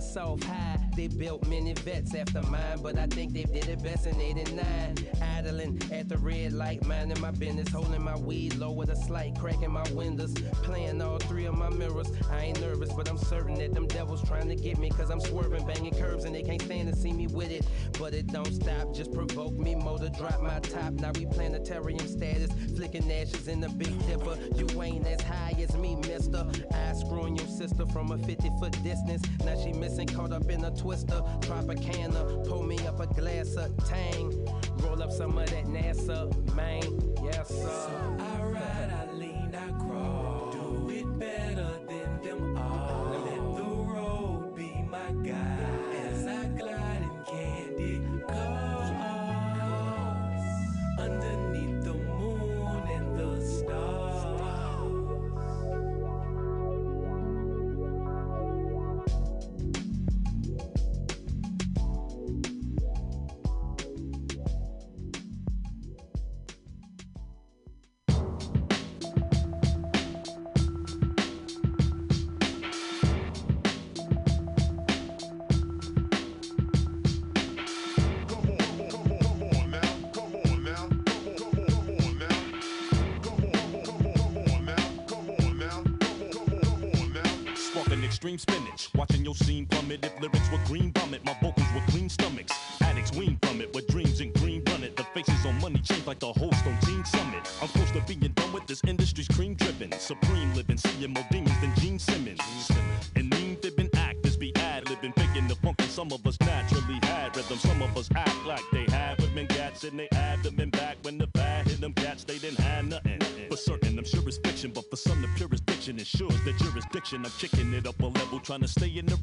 Soft high, they built many vets after mine, but I think they did it best in 89. Idling at the red light, minding my business, holding my weed low with a slight crack in my windows, playing all three of my mirrors. I ain't nervous, but I'm certain that them devils trying to get me, cause I'm swerving, banging curves, and they can't stand to see me with it. But it don't stop, just provoke me more to drop my top. Now we planetarium status, flicking ashes in the big dipper. You ain't as high as me, mister. I screwing your sister from a 50 foot distance. Now she caught up in a twister. Pull me up a glass of tang. Roll up some of that NASA, man. Yes, sir. I ride, I lean, I crawl. Do it better than them all. Let the road be my guide spinach, scene plummet. If lyrics were green vomit, my vocals were clean stomachs. Addicts wean from it, with dreams and green run it. The faces on money change like the host on Teen Summit. I'm close to being done with this industry's cream dripping. Supreme living, seeing more demons than Gene Simmons. And mean fibbing actors be ad libbing, faking the funk, and some of us naturally had rhythm. Some of us act like they had women gats and they abdomen back when the fad hit them cats, they didn't have nothing. For certain, I'm sure it's fiction, but for some, the purest diction ensures the jurisdiction. I'm kicking it up a level, trying to stay in the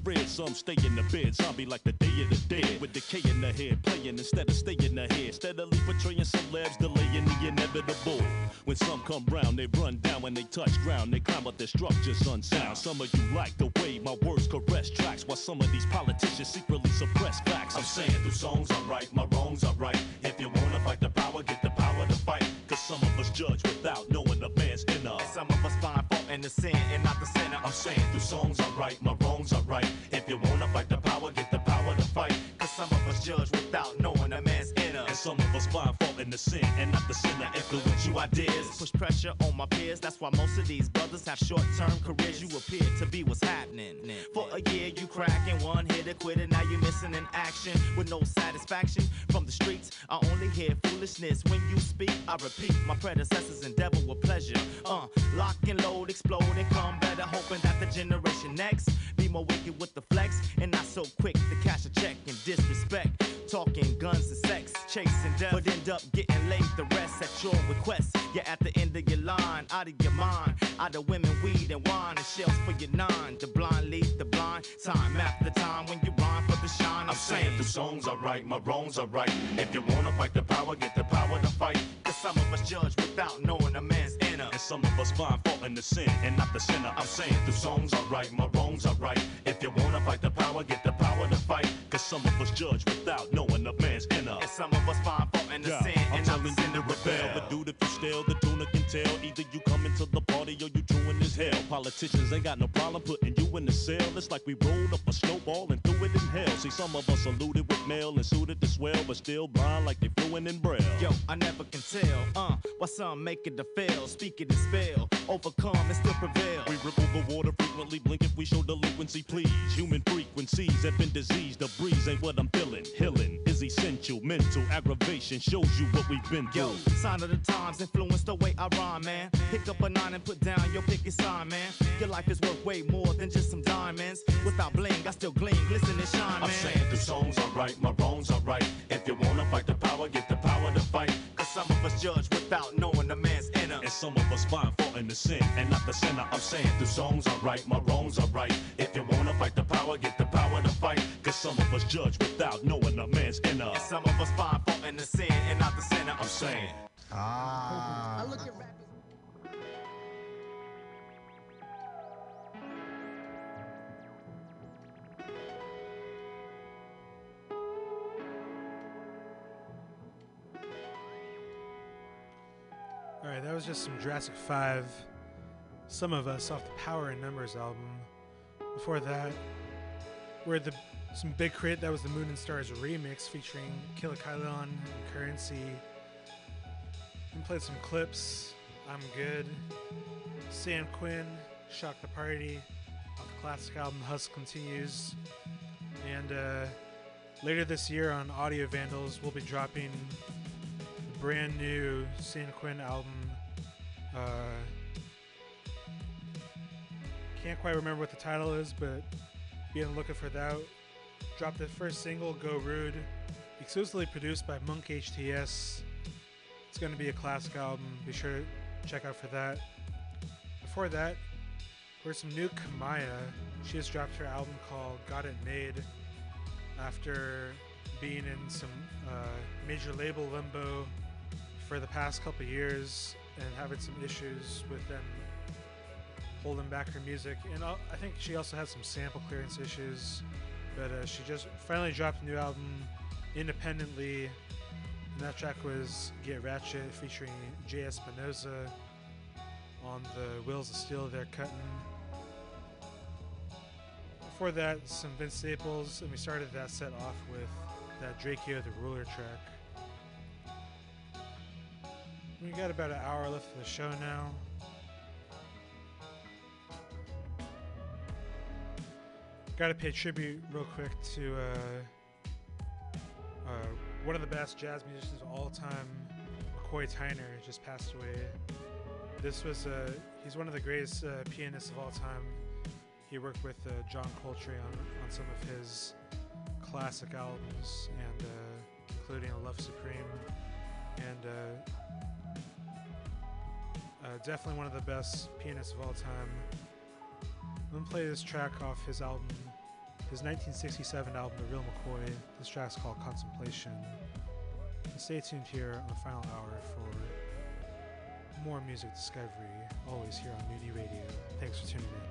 touch ground. They climb up their structures unsound. Some of you like the way my words caress tracks, while some of these these have short-term careers. You appear to be what's happening. For a year you cracking one hit a quitter. Now you're missing in action with no satisfaction from the streets. I only hear foolishness when you speak. I repeat, my predecessors endeavor with pleasure. Uh, lock and load, explode and come better. Hoping that the generation next be more wicked with the flex and not so quick to cash a check and disrespect. Talking guns and sex, chasing death, but end up getting laid the rest at your request. You're at the end of your line, out of your mind. Of women, weed, and wine, and shells for your nine. The blind lead the blind, time after time when you rhyme for the shine. I'm saying the songs are right, my wrongs are right. If you wanna fight the power, get the power to fight. Cause some of us judge without knowing a man's inner. And some of us find fault in the sin and not the sinner. I'm saying the songs are right, my wrongs are right. If you wanna fight the power, get the power to fight. Cause some of us judge without knowing a man's inner. And some of us find fault in the Yeah, sin I'm and not telling the you sin to to rebel. But dude, if you still, the tuna can tell. Either you come you as hell. Politicians ain't got no problem putting you in the cell. It's like we rolled up a snowball and threw it in hell. See, some of us are looted with mail and suited to swell, but still blind like they fluent in braille. Yo, I never can tell, uh, why some make it to fail, speak it and spell, overcome and still prevail. We ripple the water frequently, blink if we show delinquency, please. Human frequencies have been diseased. The breeze ain't what I'm feeling. Healing is essential. Mental aggravation shows you what we've been through. Yo, sign of the times influence the way I rhyme, man. Pick up a nine and put down your picket sign, man. Your life is worth way more than just some diamonds. Without bling, I still gleam, glisten and shine, I'm saying the songs are right, my wrongs are right. If you wanna fight the power, get the power to fight. Cause some of us judge without knowing the man's inner. And some of us find fault in the sin and not the sinner. I'm saying the songs are right, my wrongs are right. If you wanna fight the power, get the power to fight. Cause some of us judge without knowing a man's inner. And some of us find fault in the sin and not the sinner. I'm saying. Ah. I look at rappers. That was just some Jurassic 5, Some of Us off the Power in Numbers album. Before that, we're the some big crit. That was the Moon and Stars remix featuring Killa Kyleon and Curren$y. And played some clips. I'm good. San Quinn, Shock the Party, off the classic album Hustle Continues. And uh, later this year on Audio Vandals, we'll be dropping the brand new San Quinn album. Uh, can't quite remember what the title is, but be on the lookout for that. Dropped the first single, Go Rude, exclusively produced by Monk HTS. It's going to be a classic album. Be sure to check out for that. Before that, here's some new Kamaiyah. She just dropped her album called Got It Made after being in some uh, major label limbo for the past couple years and having some issues with them holding back her music. And I think she also had some sample clearance issues. But uh, she just finally dropped a new album independently. And that track was Get Ratchet featuring Jay Espinoza on the Wheels of Steel they're cutting. Before that, some Vince Staples, and we started that set off with that Drakeo the Ruler track. We got about an hour left of the show now. Got to pay tribute real quick to uh, uh, one of the best jazz musicians of all time, McCoy Tyner, just passed away. This was uh, he's one of the greatest uh, pianists of all time. He worked with uh, John Coltrane on, on some of his classic albums, and uh, including Love Supreme, and uh, uh, definitely one of the best pianists of all time. I'm gonna play this track off his album, his 1967 album, The Real McCoy. This track's called Contemplation. And stay tuned here on the final hour for more music discovery, always here on Mutiny Radio. Thanks for tuning in.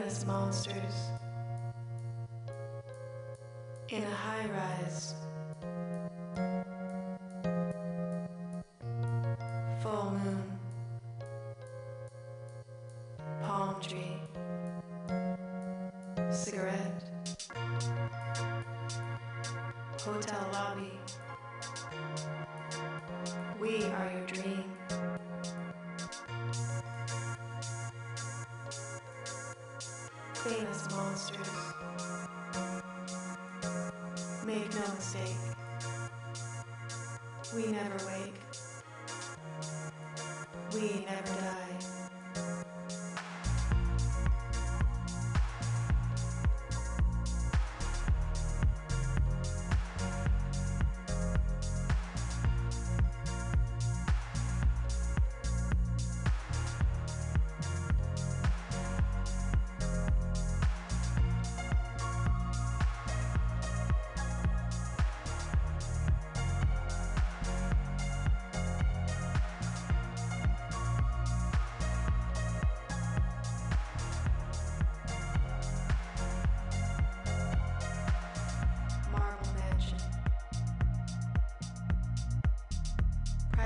Famous monsters in a high rise. Famous monsters.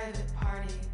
Private party.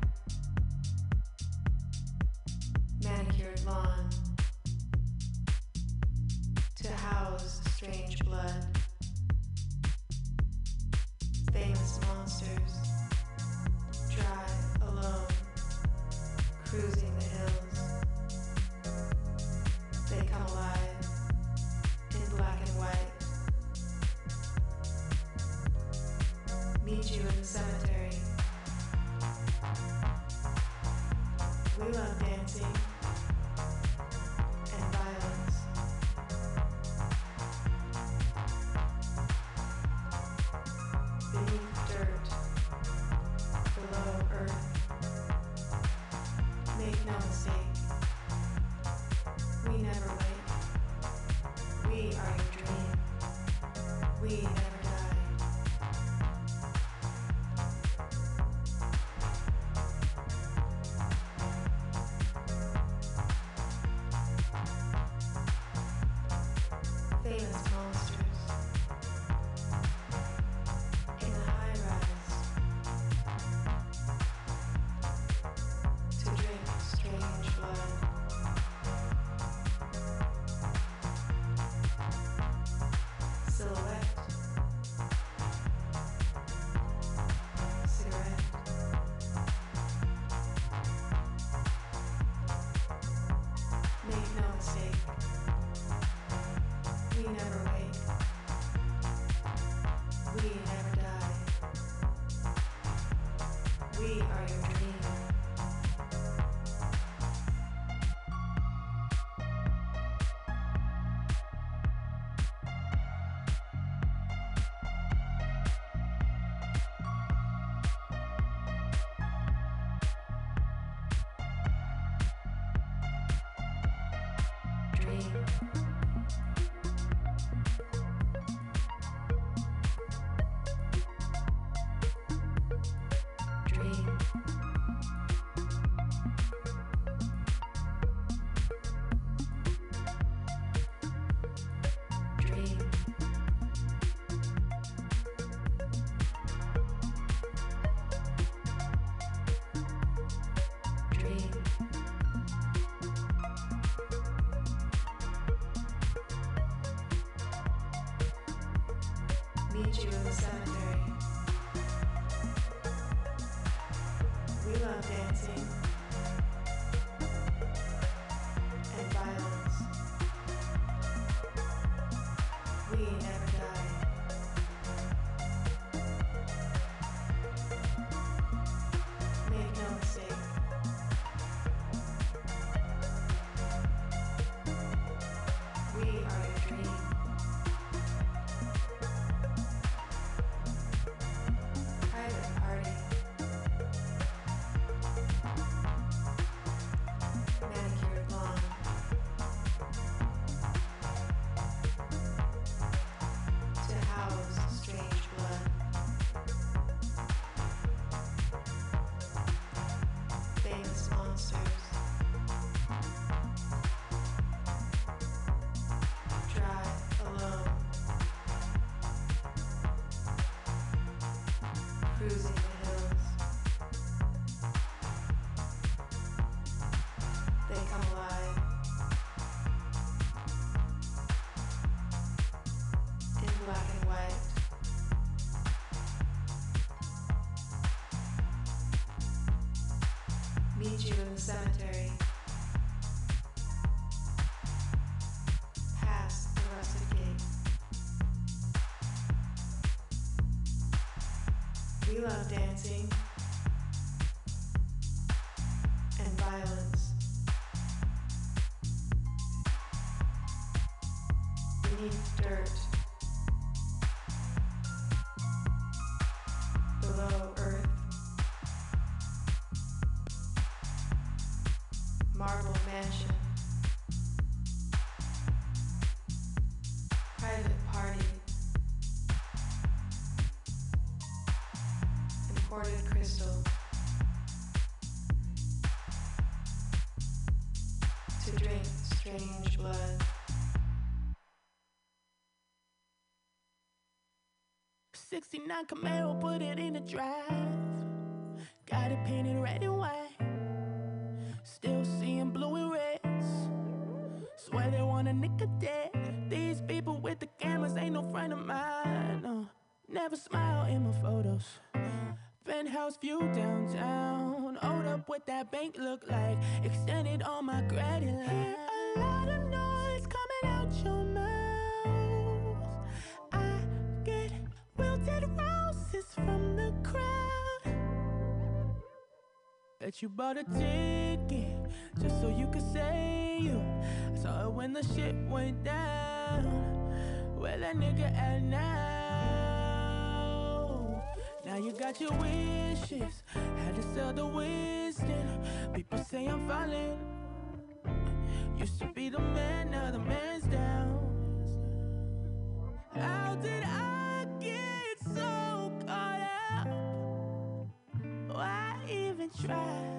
Meet you in the cemetery. you out there. 69 Camaro, put it in the drive. Got it painted red and white. you bought a ticket just so you could say you. I saw it when the shit went down. Where that nigga at now? Now you got your wishes. Had to sell the wisdom. People say I'm falling. Used to be the man, now the man's down. How did I get so caught up? Why? even try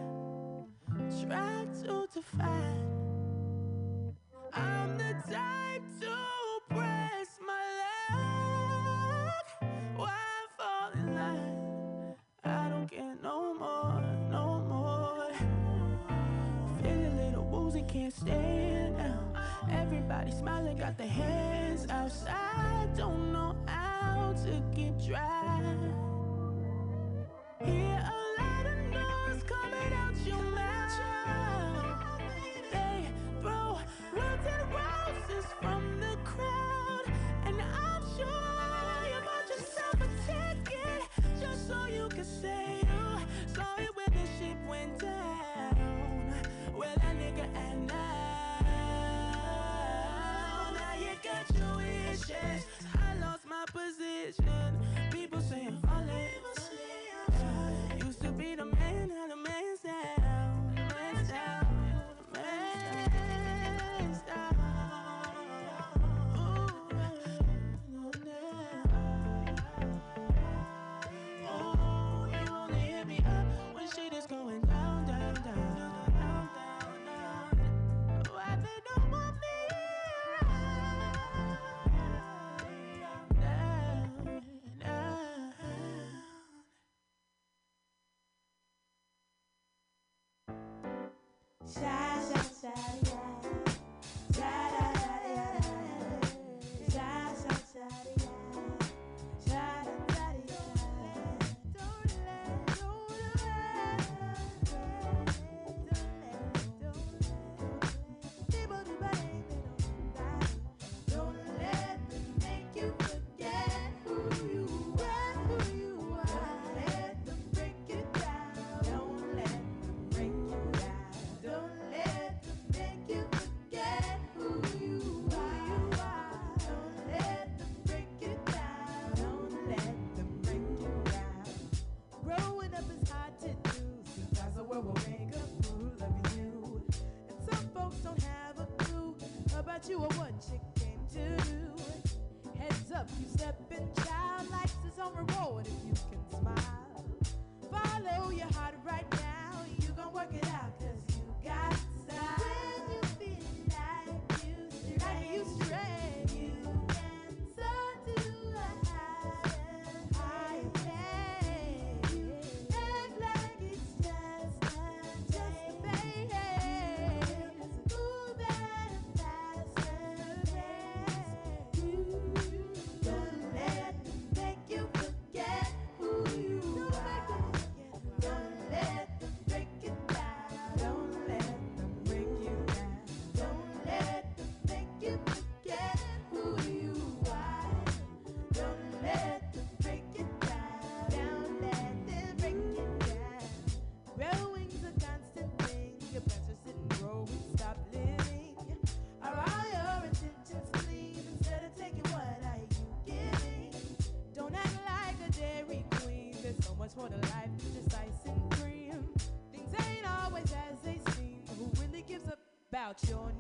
about your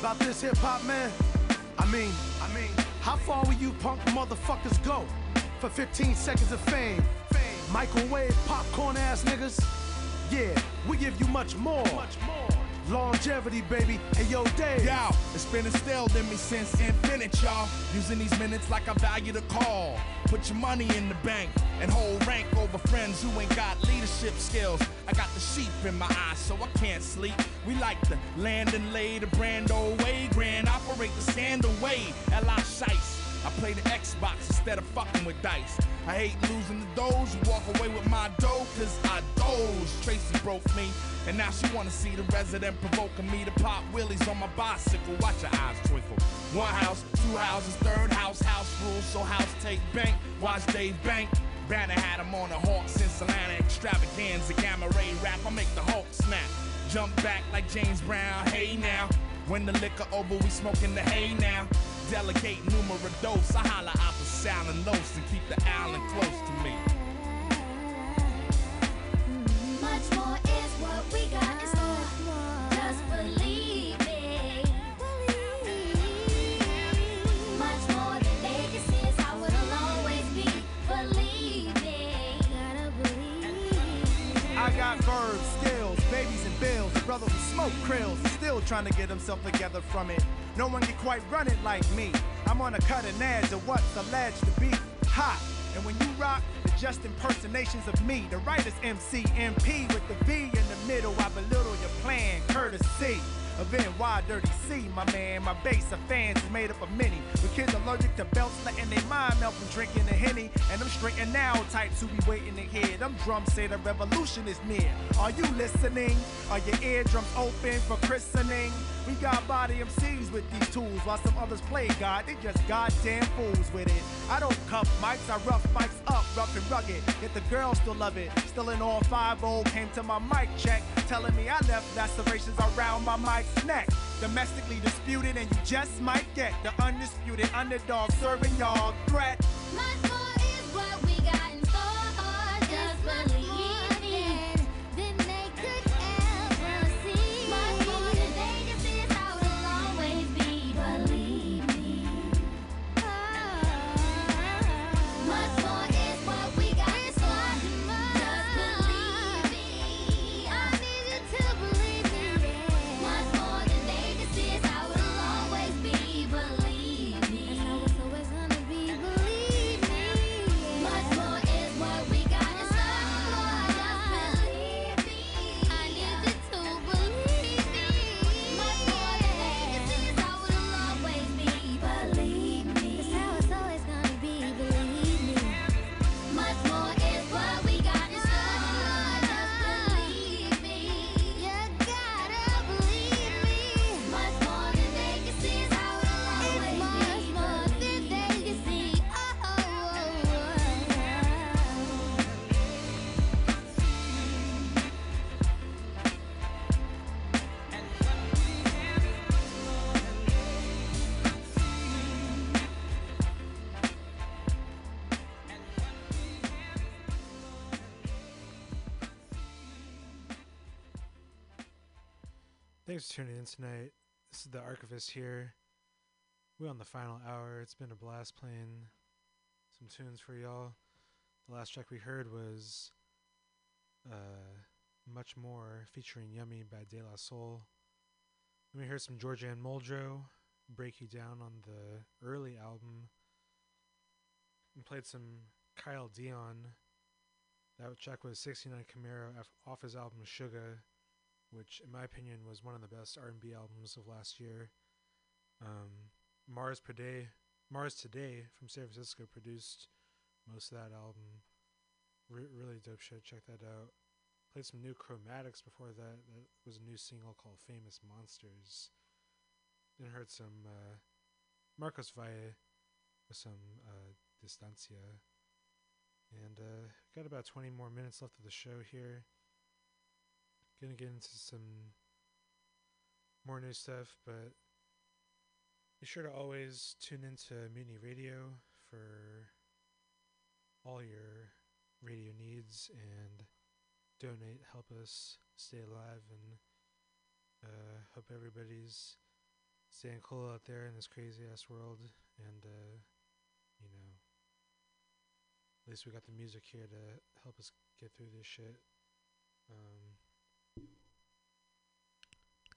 about this hip hop man? I mean, I mean, how far will you punk motherfuckers go for 15 seconds of fame? Microwave popcorn ass niggas? Yeah, we give you much more. Much more. Longevity, baby. Hey, yo, Dave. Yo, it's been instilled in me since infinite, y'all. Using these minutes like I value the call. Put your money in the bank and hold rank over friends who ain't got leadership skills. I got the sheep in my eyes, so I can't sleep. We like to land and lay the brand old way, grand operate the sandal way. L.I. Shice. I play the Xbox instead of fucking with dice. I hate losing the you walk away with my dough, cause I doze. Tracy broke me, and now she wanna see the resident provoking me to pop willies on my bicycle. Watch your eyes twinkle. One house, two houses, third house, house rules, so house take bank. Watch Dave Bank. Banner had him on a Hawks in Solana extravaganza, gamma ray rap. I make the Hulk snap. Jump back like James Brown, hey now. When the liquor over, we smoking the hay now. Delegate numero dos. I holla out the and los and keep the island close to me. Smoke krills, still trying to get himself together from it. No one can quite run it like me. I'm on a cutting edge of what's alleged to be hot. And when you rock, the just impersonations of me, the writer's MC, MP with the V in the middle, I belittle your plan, courtesy of NY Dirty C, my man. My base of fans is made up of many. With kids allergic to belts, letting their mind melt from drinking the Henny. And I'm straight and now types who be waiting to hear. Them drums say the revolution is near. Are you listening? Are your eardrums open for christening? We got body MCs with these tools, while some others play God. They just goddamn fools with it. I don't cuff mics, I rough mics up, rough and rugged. Yet the girls still love it. Still in all 5 came to my mic check, telling me I left lacerations around my mic's neck. Domestically disputed, and you just might get the undisputed underdog serving y'all threat. Tuning in tonight. This is the Archivist here. We're on the final hour. It's been a blast playing some tunes for y'all. The last track we heard was uh, Much More featuring Yummy by De La Soul. Then we heard some Georgia Anne Muldrow, Break You Down on the early album. And played some Kyle Dion. That track was 69 Camaro off his album Sugar which in my opinion was one of the best R&B albums of last year. Um, Mars Today, Mars Today from San Francisco produced most of that album. Re- really dope shit. Check that out. Played some new Chromatics before that. That was a new single called Famous Monsters. Then heard some uh, Marcos Valle with some uh, Distancia. And uh, got about 20 more minutes left of the show here. Gonna get into some more new stuff, but be sure to always tune into Mutiny Radio for all your radio needs and donate, help us stay alive, and uh, hope everybody's staying cool out there in this crazy ass world. And uh, you know, at least we got the music here to help us get through this shit. Um,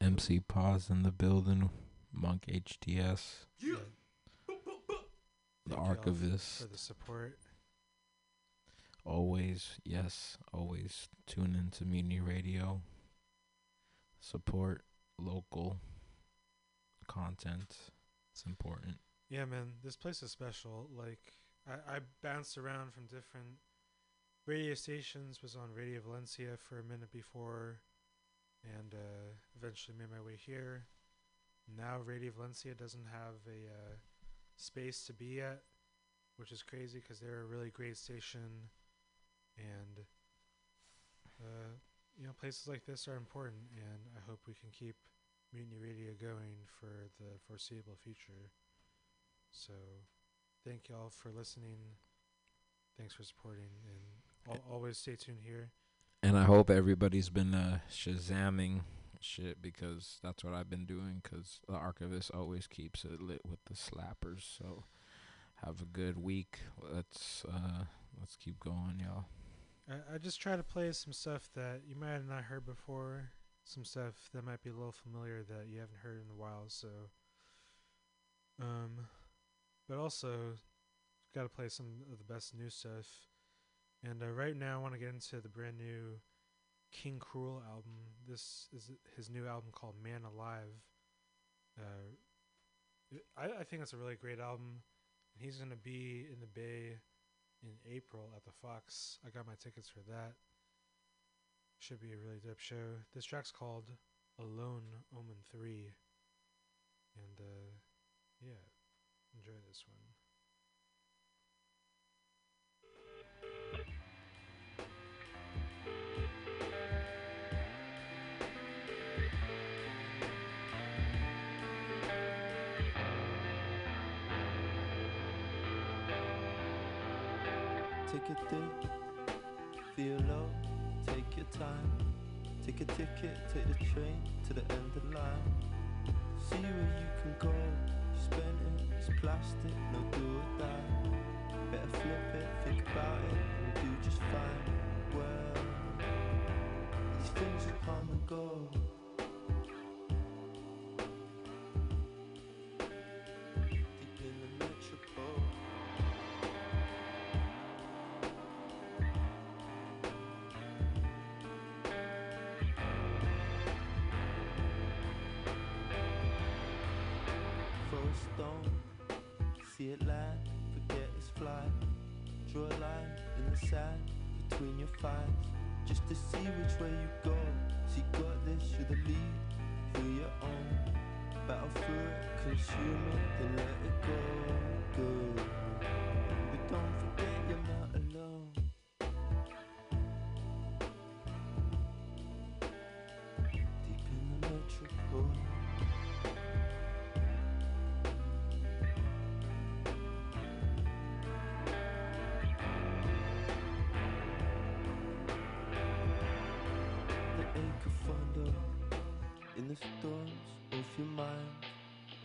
MC Pause in the building. Monk HDS. Yeah. The Thank archivist. for the support. Always, yes, always tune into Mutiny Radio. Support local content. It's important. Yeah, man, this place is special. Like, I, I bounced around from different radio stations. Was on Radio Valencia for a minute before, and uh, eventually made my way here. Now Radio Valencia doesn't have a uh, space to be at, which is crazy because they're a really great station, and uh, you know places like this are important, and I hope we can keep Mutiny Radio going for the foreseeable future. So, thank y'all for listening. Thanks for supporting, and al- always stay tuned here. And I hope everybody's been uh, shazamming shit because that's what I've been doing because the archivist always keeps it lit with the slappers. So have a good week. Let's uh, let's keep going, y'all. I, I just try to play some stuff that you might have not heard before, some stuff that might be a little familiar that you haven't heard in a while. So, um, but also got to play some of the best new stuff. And uh, right now, I want to get into the brand new King Krule album. This is his new album called Man Alive. Uh, I, I think it's a really great album. He's gonna be in the Bay in April at the Fox. I got my tickets for that. Should be a really dope show. This track's called Alone Omen 3. And uh yeah, enjoy this one. Take a dip, feel low, take your time. Take a ticket, take the train to the end of the line. See where you can go, spend it, it's plastic, no do or die. Better flip it, think about it, and do just fine. Well, these things will come and go. Between just to see which way you go. See, this, you're the lead, you're your own. Battle through it, consume it, then let it go. Go. But don't forget you're not.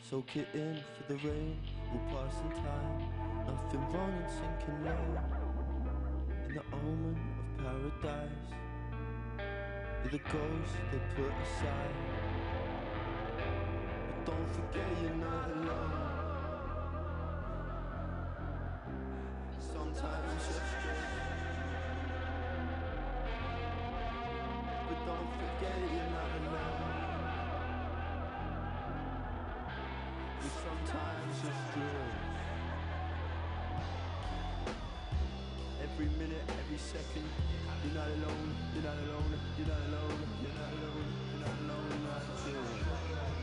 Soak it in for the rain will pass in time. Nothing wrong in sinking low in the omen of paradise. You're the ghost they put aside. But don't forget you're not alone. Sometimes it's just But don't forget you're not alone. Sometimes just drill. Every minute, every second, you're not alone, you're not alone, you're not alone, you're not alone, you're not alone, you're not alone.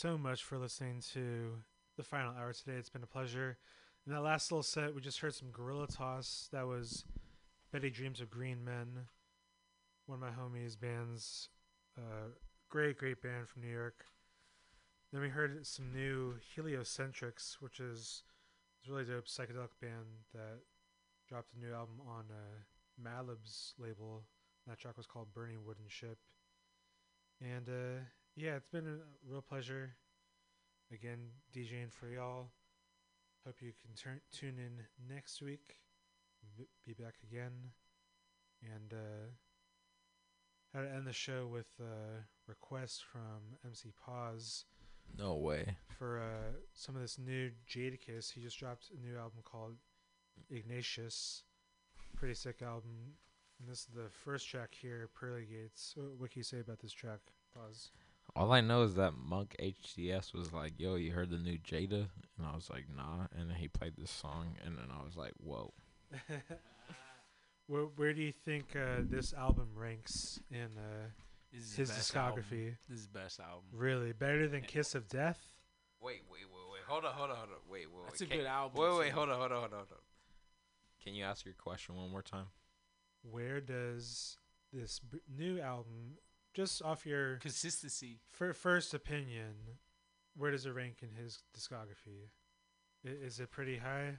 So much for listening to the final hour today. It's been a pleasure. In that last little set, we just heard some Guerilla Toss. That was Betty Dreams of Green Men, one of my homies' bands. Uh, great, great band from New York. Then we heard some new Heliocentrics, which is this really dope psychedelic band that dropped a new album on uh, Madlib's label. That track was called Burning Wooden Ship. And uh, yeah, it's been a real pleasure. Again, DJing for y'all. Hope you can turn tune in next week. B- Be back again. And uh, how to end the show with a request from MC Pause. No way. For uh, some of this new Jadakiss. He just dropped a new album called Ignatius. Pretty sick album. And this is the first track here, Pearly Gates. What, what can you say about this track? Pause. All I know is that Monk HDS was like, "Yo, you heard the new Jada?" And I was like, "Nah." And then he played this song, and then I was like, "Whoa." where where do you think uh, this album ranks in uh, This is his discography? album. This is the best album. Really, better than Kiss of Death? Wait, wait, wait, wait. Hold on, hold on, hold on. Wait, wait, That's wait. a good album, Wait, wait, hold on, hold on, hold on, hold on. Can you ask your question one more time? Where does this b- new album, just off your Consistency. fir- first opinion, where does it rank in his discography? I- is it pretty high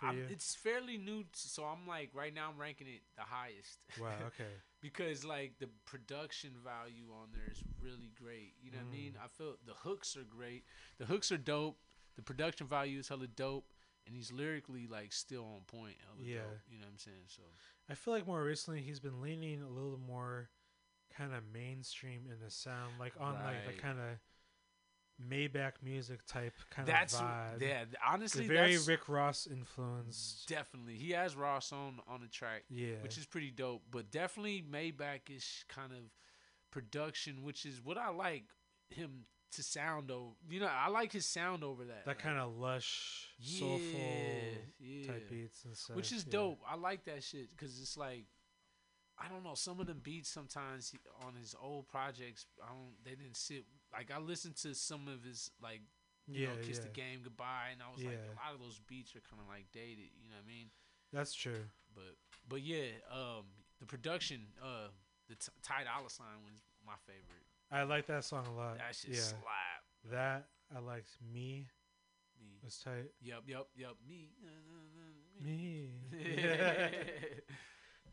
for I, you? it's fairly new, t- so I'm like right now I'm ranking it the highest. Wow, okay. because like the production value on there is really great. You know what I mean? Mm. I feel the hooks are great. The hooks are dope. The production value is hella dope, and he's lyrically like still on point. Yeah. dope, you know what I'm saying? So I feel like more recently he's been leaning a little more kind of mainstream in the sound, like on like the kind of Maybach music type kind That's of vibe. yeah, honestly, the very Rick Ross influence. definitely he has Ross on on the track, Yeah. which is pretty dope. But definitely Maybach is kind of production, which is what I like him to sound over. You know, I like his sound over that. That kind of lush, soulful yeah. type beats and stuff. which is yeah. dope. I like that shit because it's like I don't know some of them beats sometimes on his old projects. I don't. They didn't sit like I listened to some of his like you know Yeah, kiss the game goodbye, and I was like a lot of those beats are kind of like dated. You know what I mean? That's true. But but yeah, um, the production, uh, the t- Ty Dolla Sign was my favorite. I like that song a lot. That shit yeah. slap. That I liked. Me. Me. Was tight. Yup, yup, yup. Me. Me. Yeah.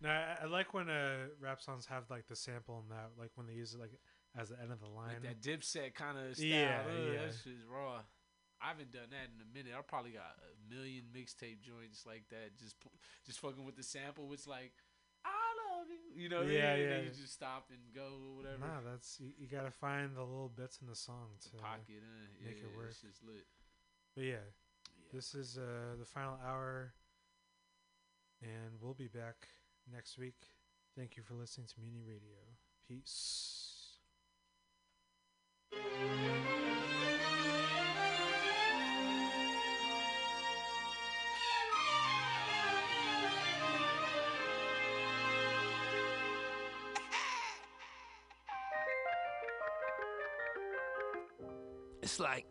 no, I, I like when uh, rap songs have like the sample in that, like when they use it like as the end of the line. Like that Dipset kind of style. Yeah, Ugh, yeah. That shit's raw. I haven't done that in a minute. I probably got a million mixtape joints like that. Just just fucking with the sample. It's like, I love you. You know Yeah? And yeah. you just stop and go or whatever. Nah, that's you, you gotta find the little bits in the song to pocket, uh, make yeah, it work. It's just lit. But yeah, this is uh, the final hour, and we'll be back next week. Thank you for listening to Mutiny Radio. Peace. It's like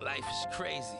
life is crazy.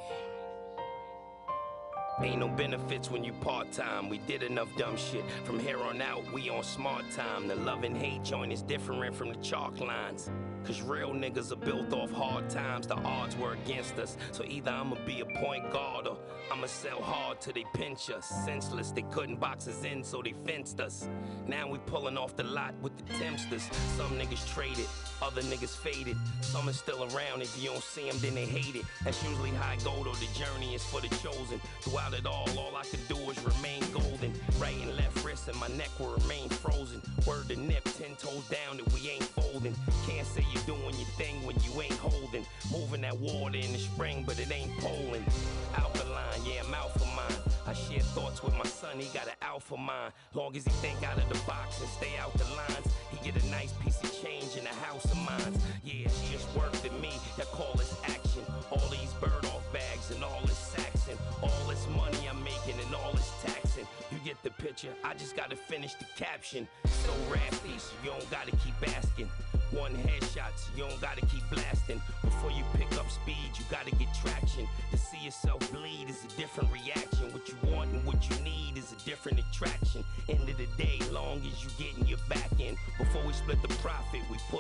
Ain't no benefits when you part time. We did enough dumb shit. From here on out, we on smart time. The love and hate joint is different from the chalk lines. Cause real niggas are built off hard times. The odds were against us. So either I'ma be a point guard or I'ma sell hard till they pinch us. Senseless, they couldn't box us in, so they fenced us. Now we pulling off the lot with the Tempsters. Some niggas traded, other niggas faded. Some is still around. If you don't see them, then they hate it. That's usually how I go, though. The journey is for the chosen. Throughout it all, all I can do is remain golden. Right and left wrist and my neck will remain frozen. Word to nip, ten toes down that we ain't folding. Can't say you're doing your thing when you ain't holding. Moving that water in the spring, but it ain't Poland. Alkaline, yeah, I'm out for mine. I share thoughts with my son, he got an alpha mind. Long as he think out of the box and stay out the lines, he get a nice piece of change in a house of mines. Yeah, it's just work to me, that call is action. All these bird off bags and all this Saxon. All the picture, I just gotta finish the caption. So raspy, so you don't gotta keep asking. One headshot, so you don't gotta keep blasting. Before you pick up speed, you gotta get traction. To see yourself bleed is a different reaction. What you want and what you need is a different attraction. End of the day, long as you getting your back in. Before we split the profit, we put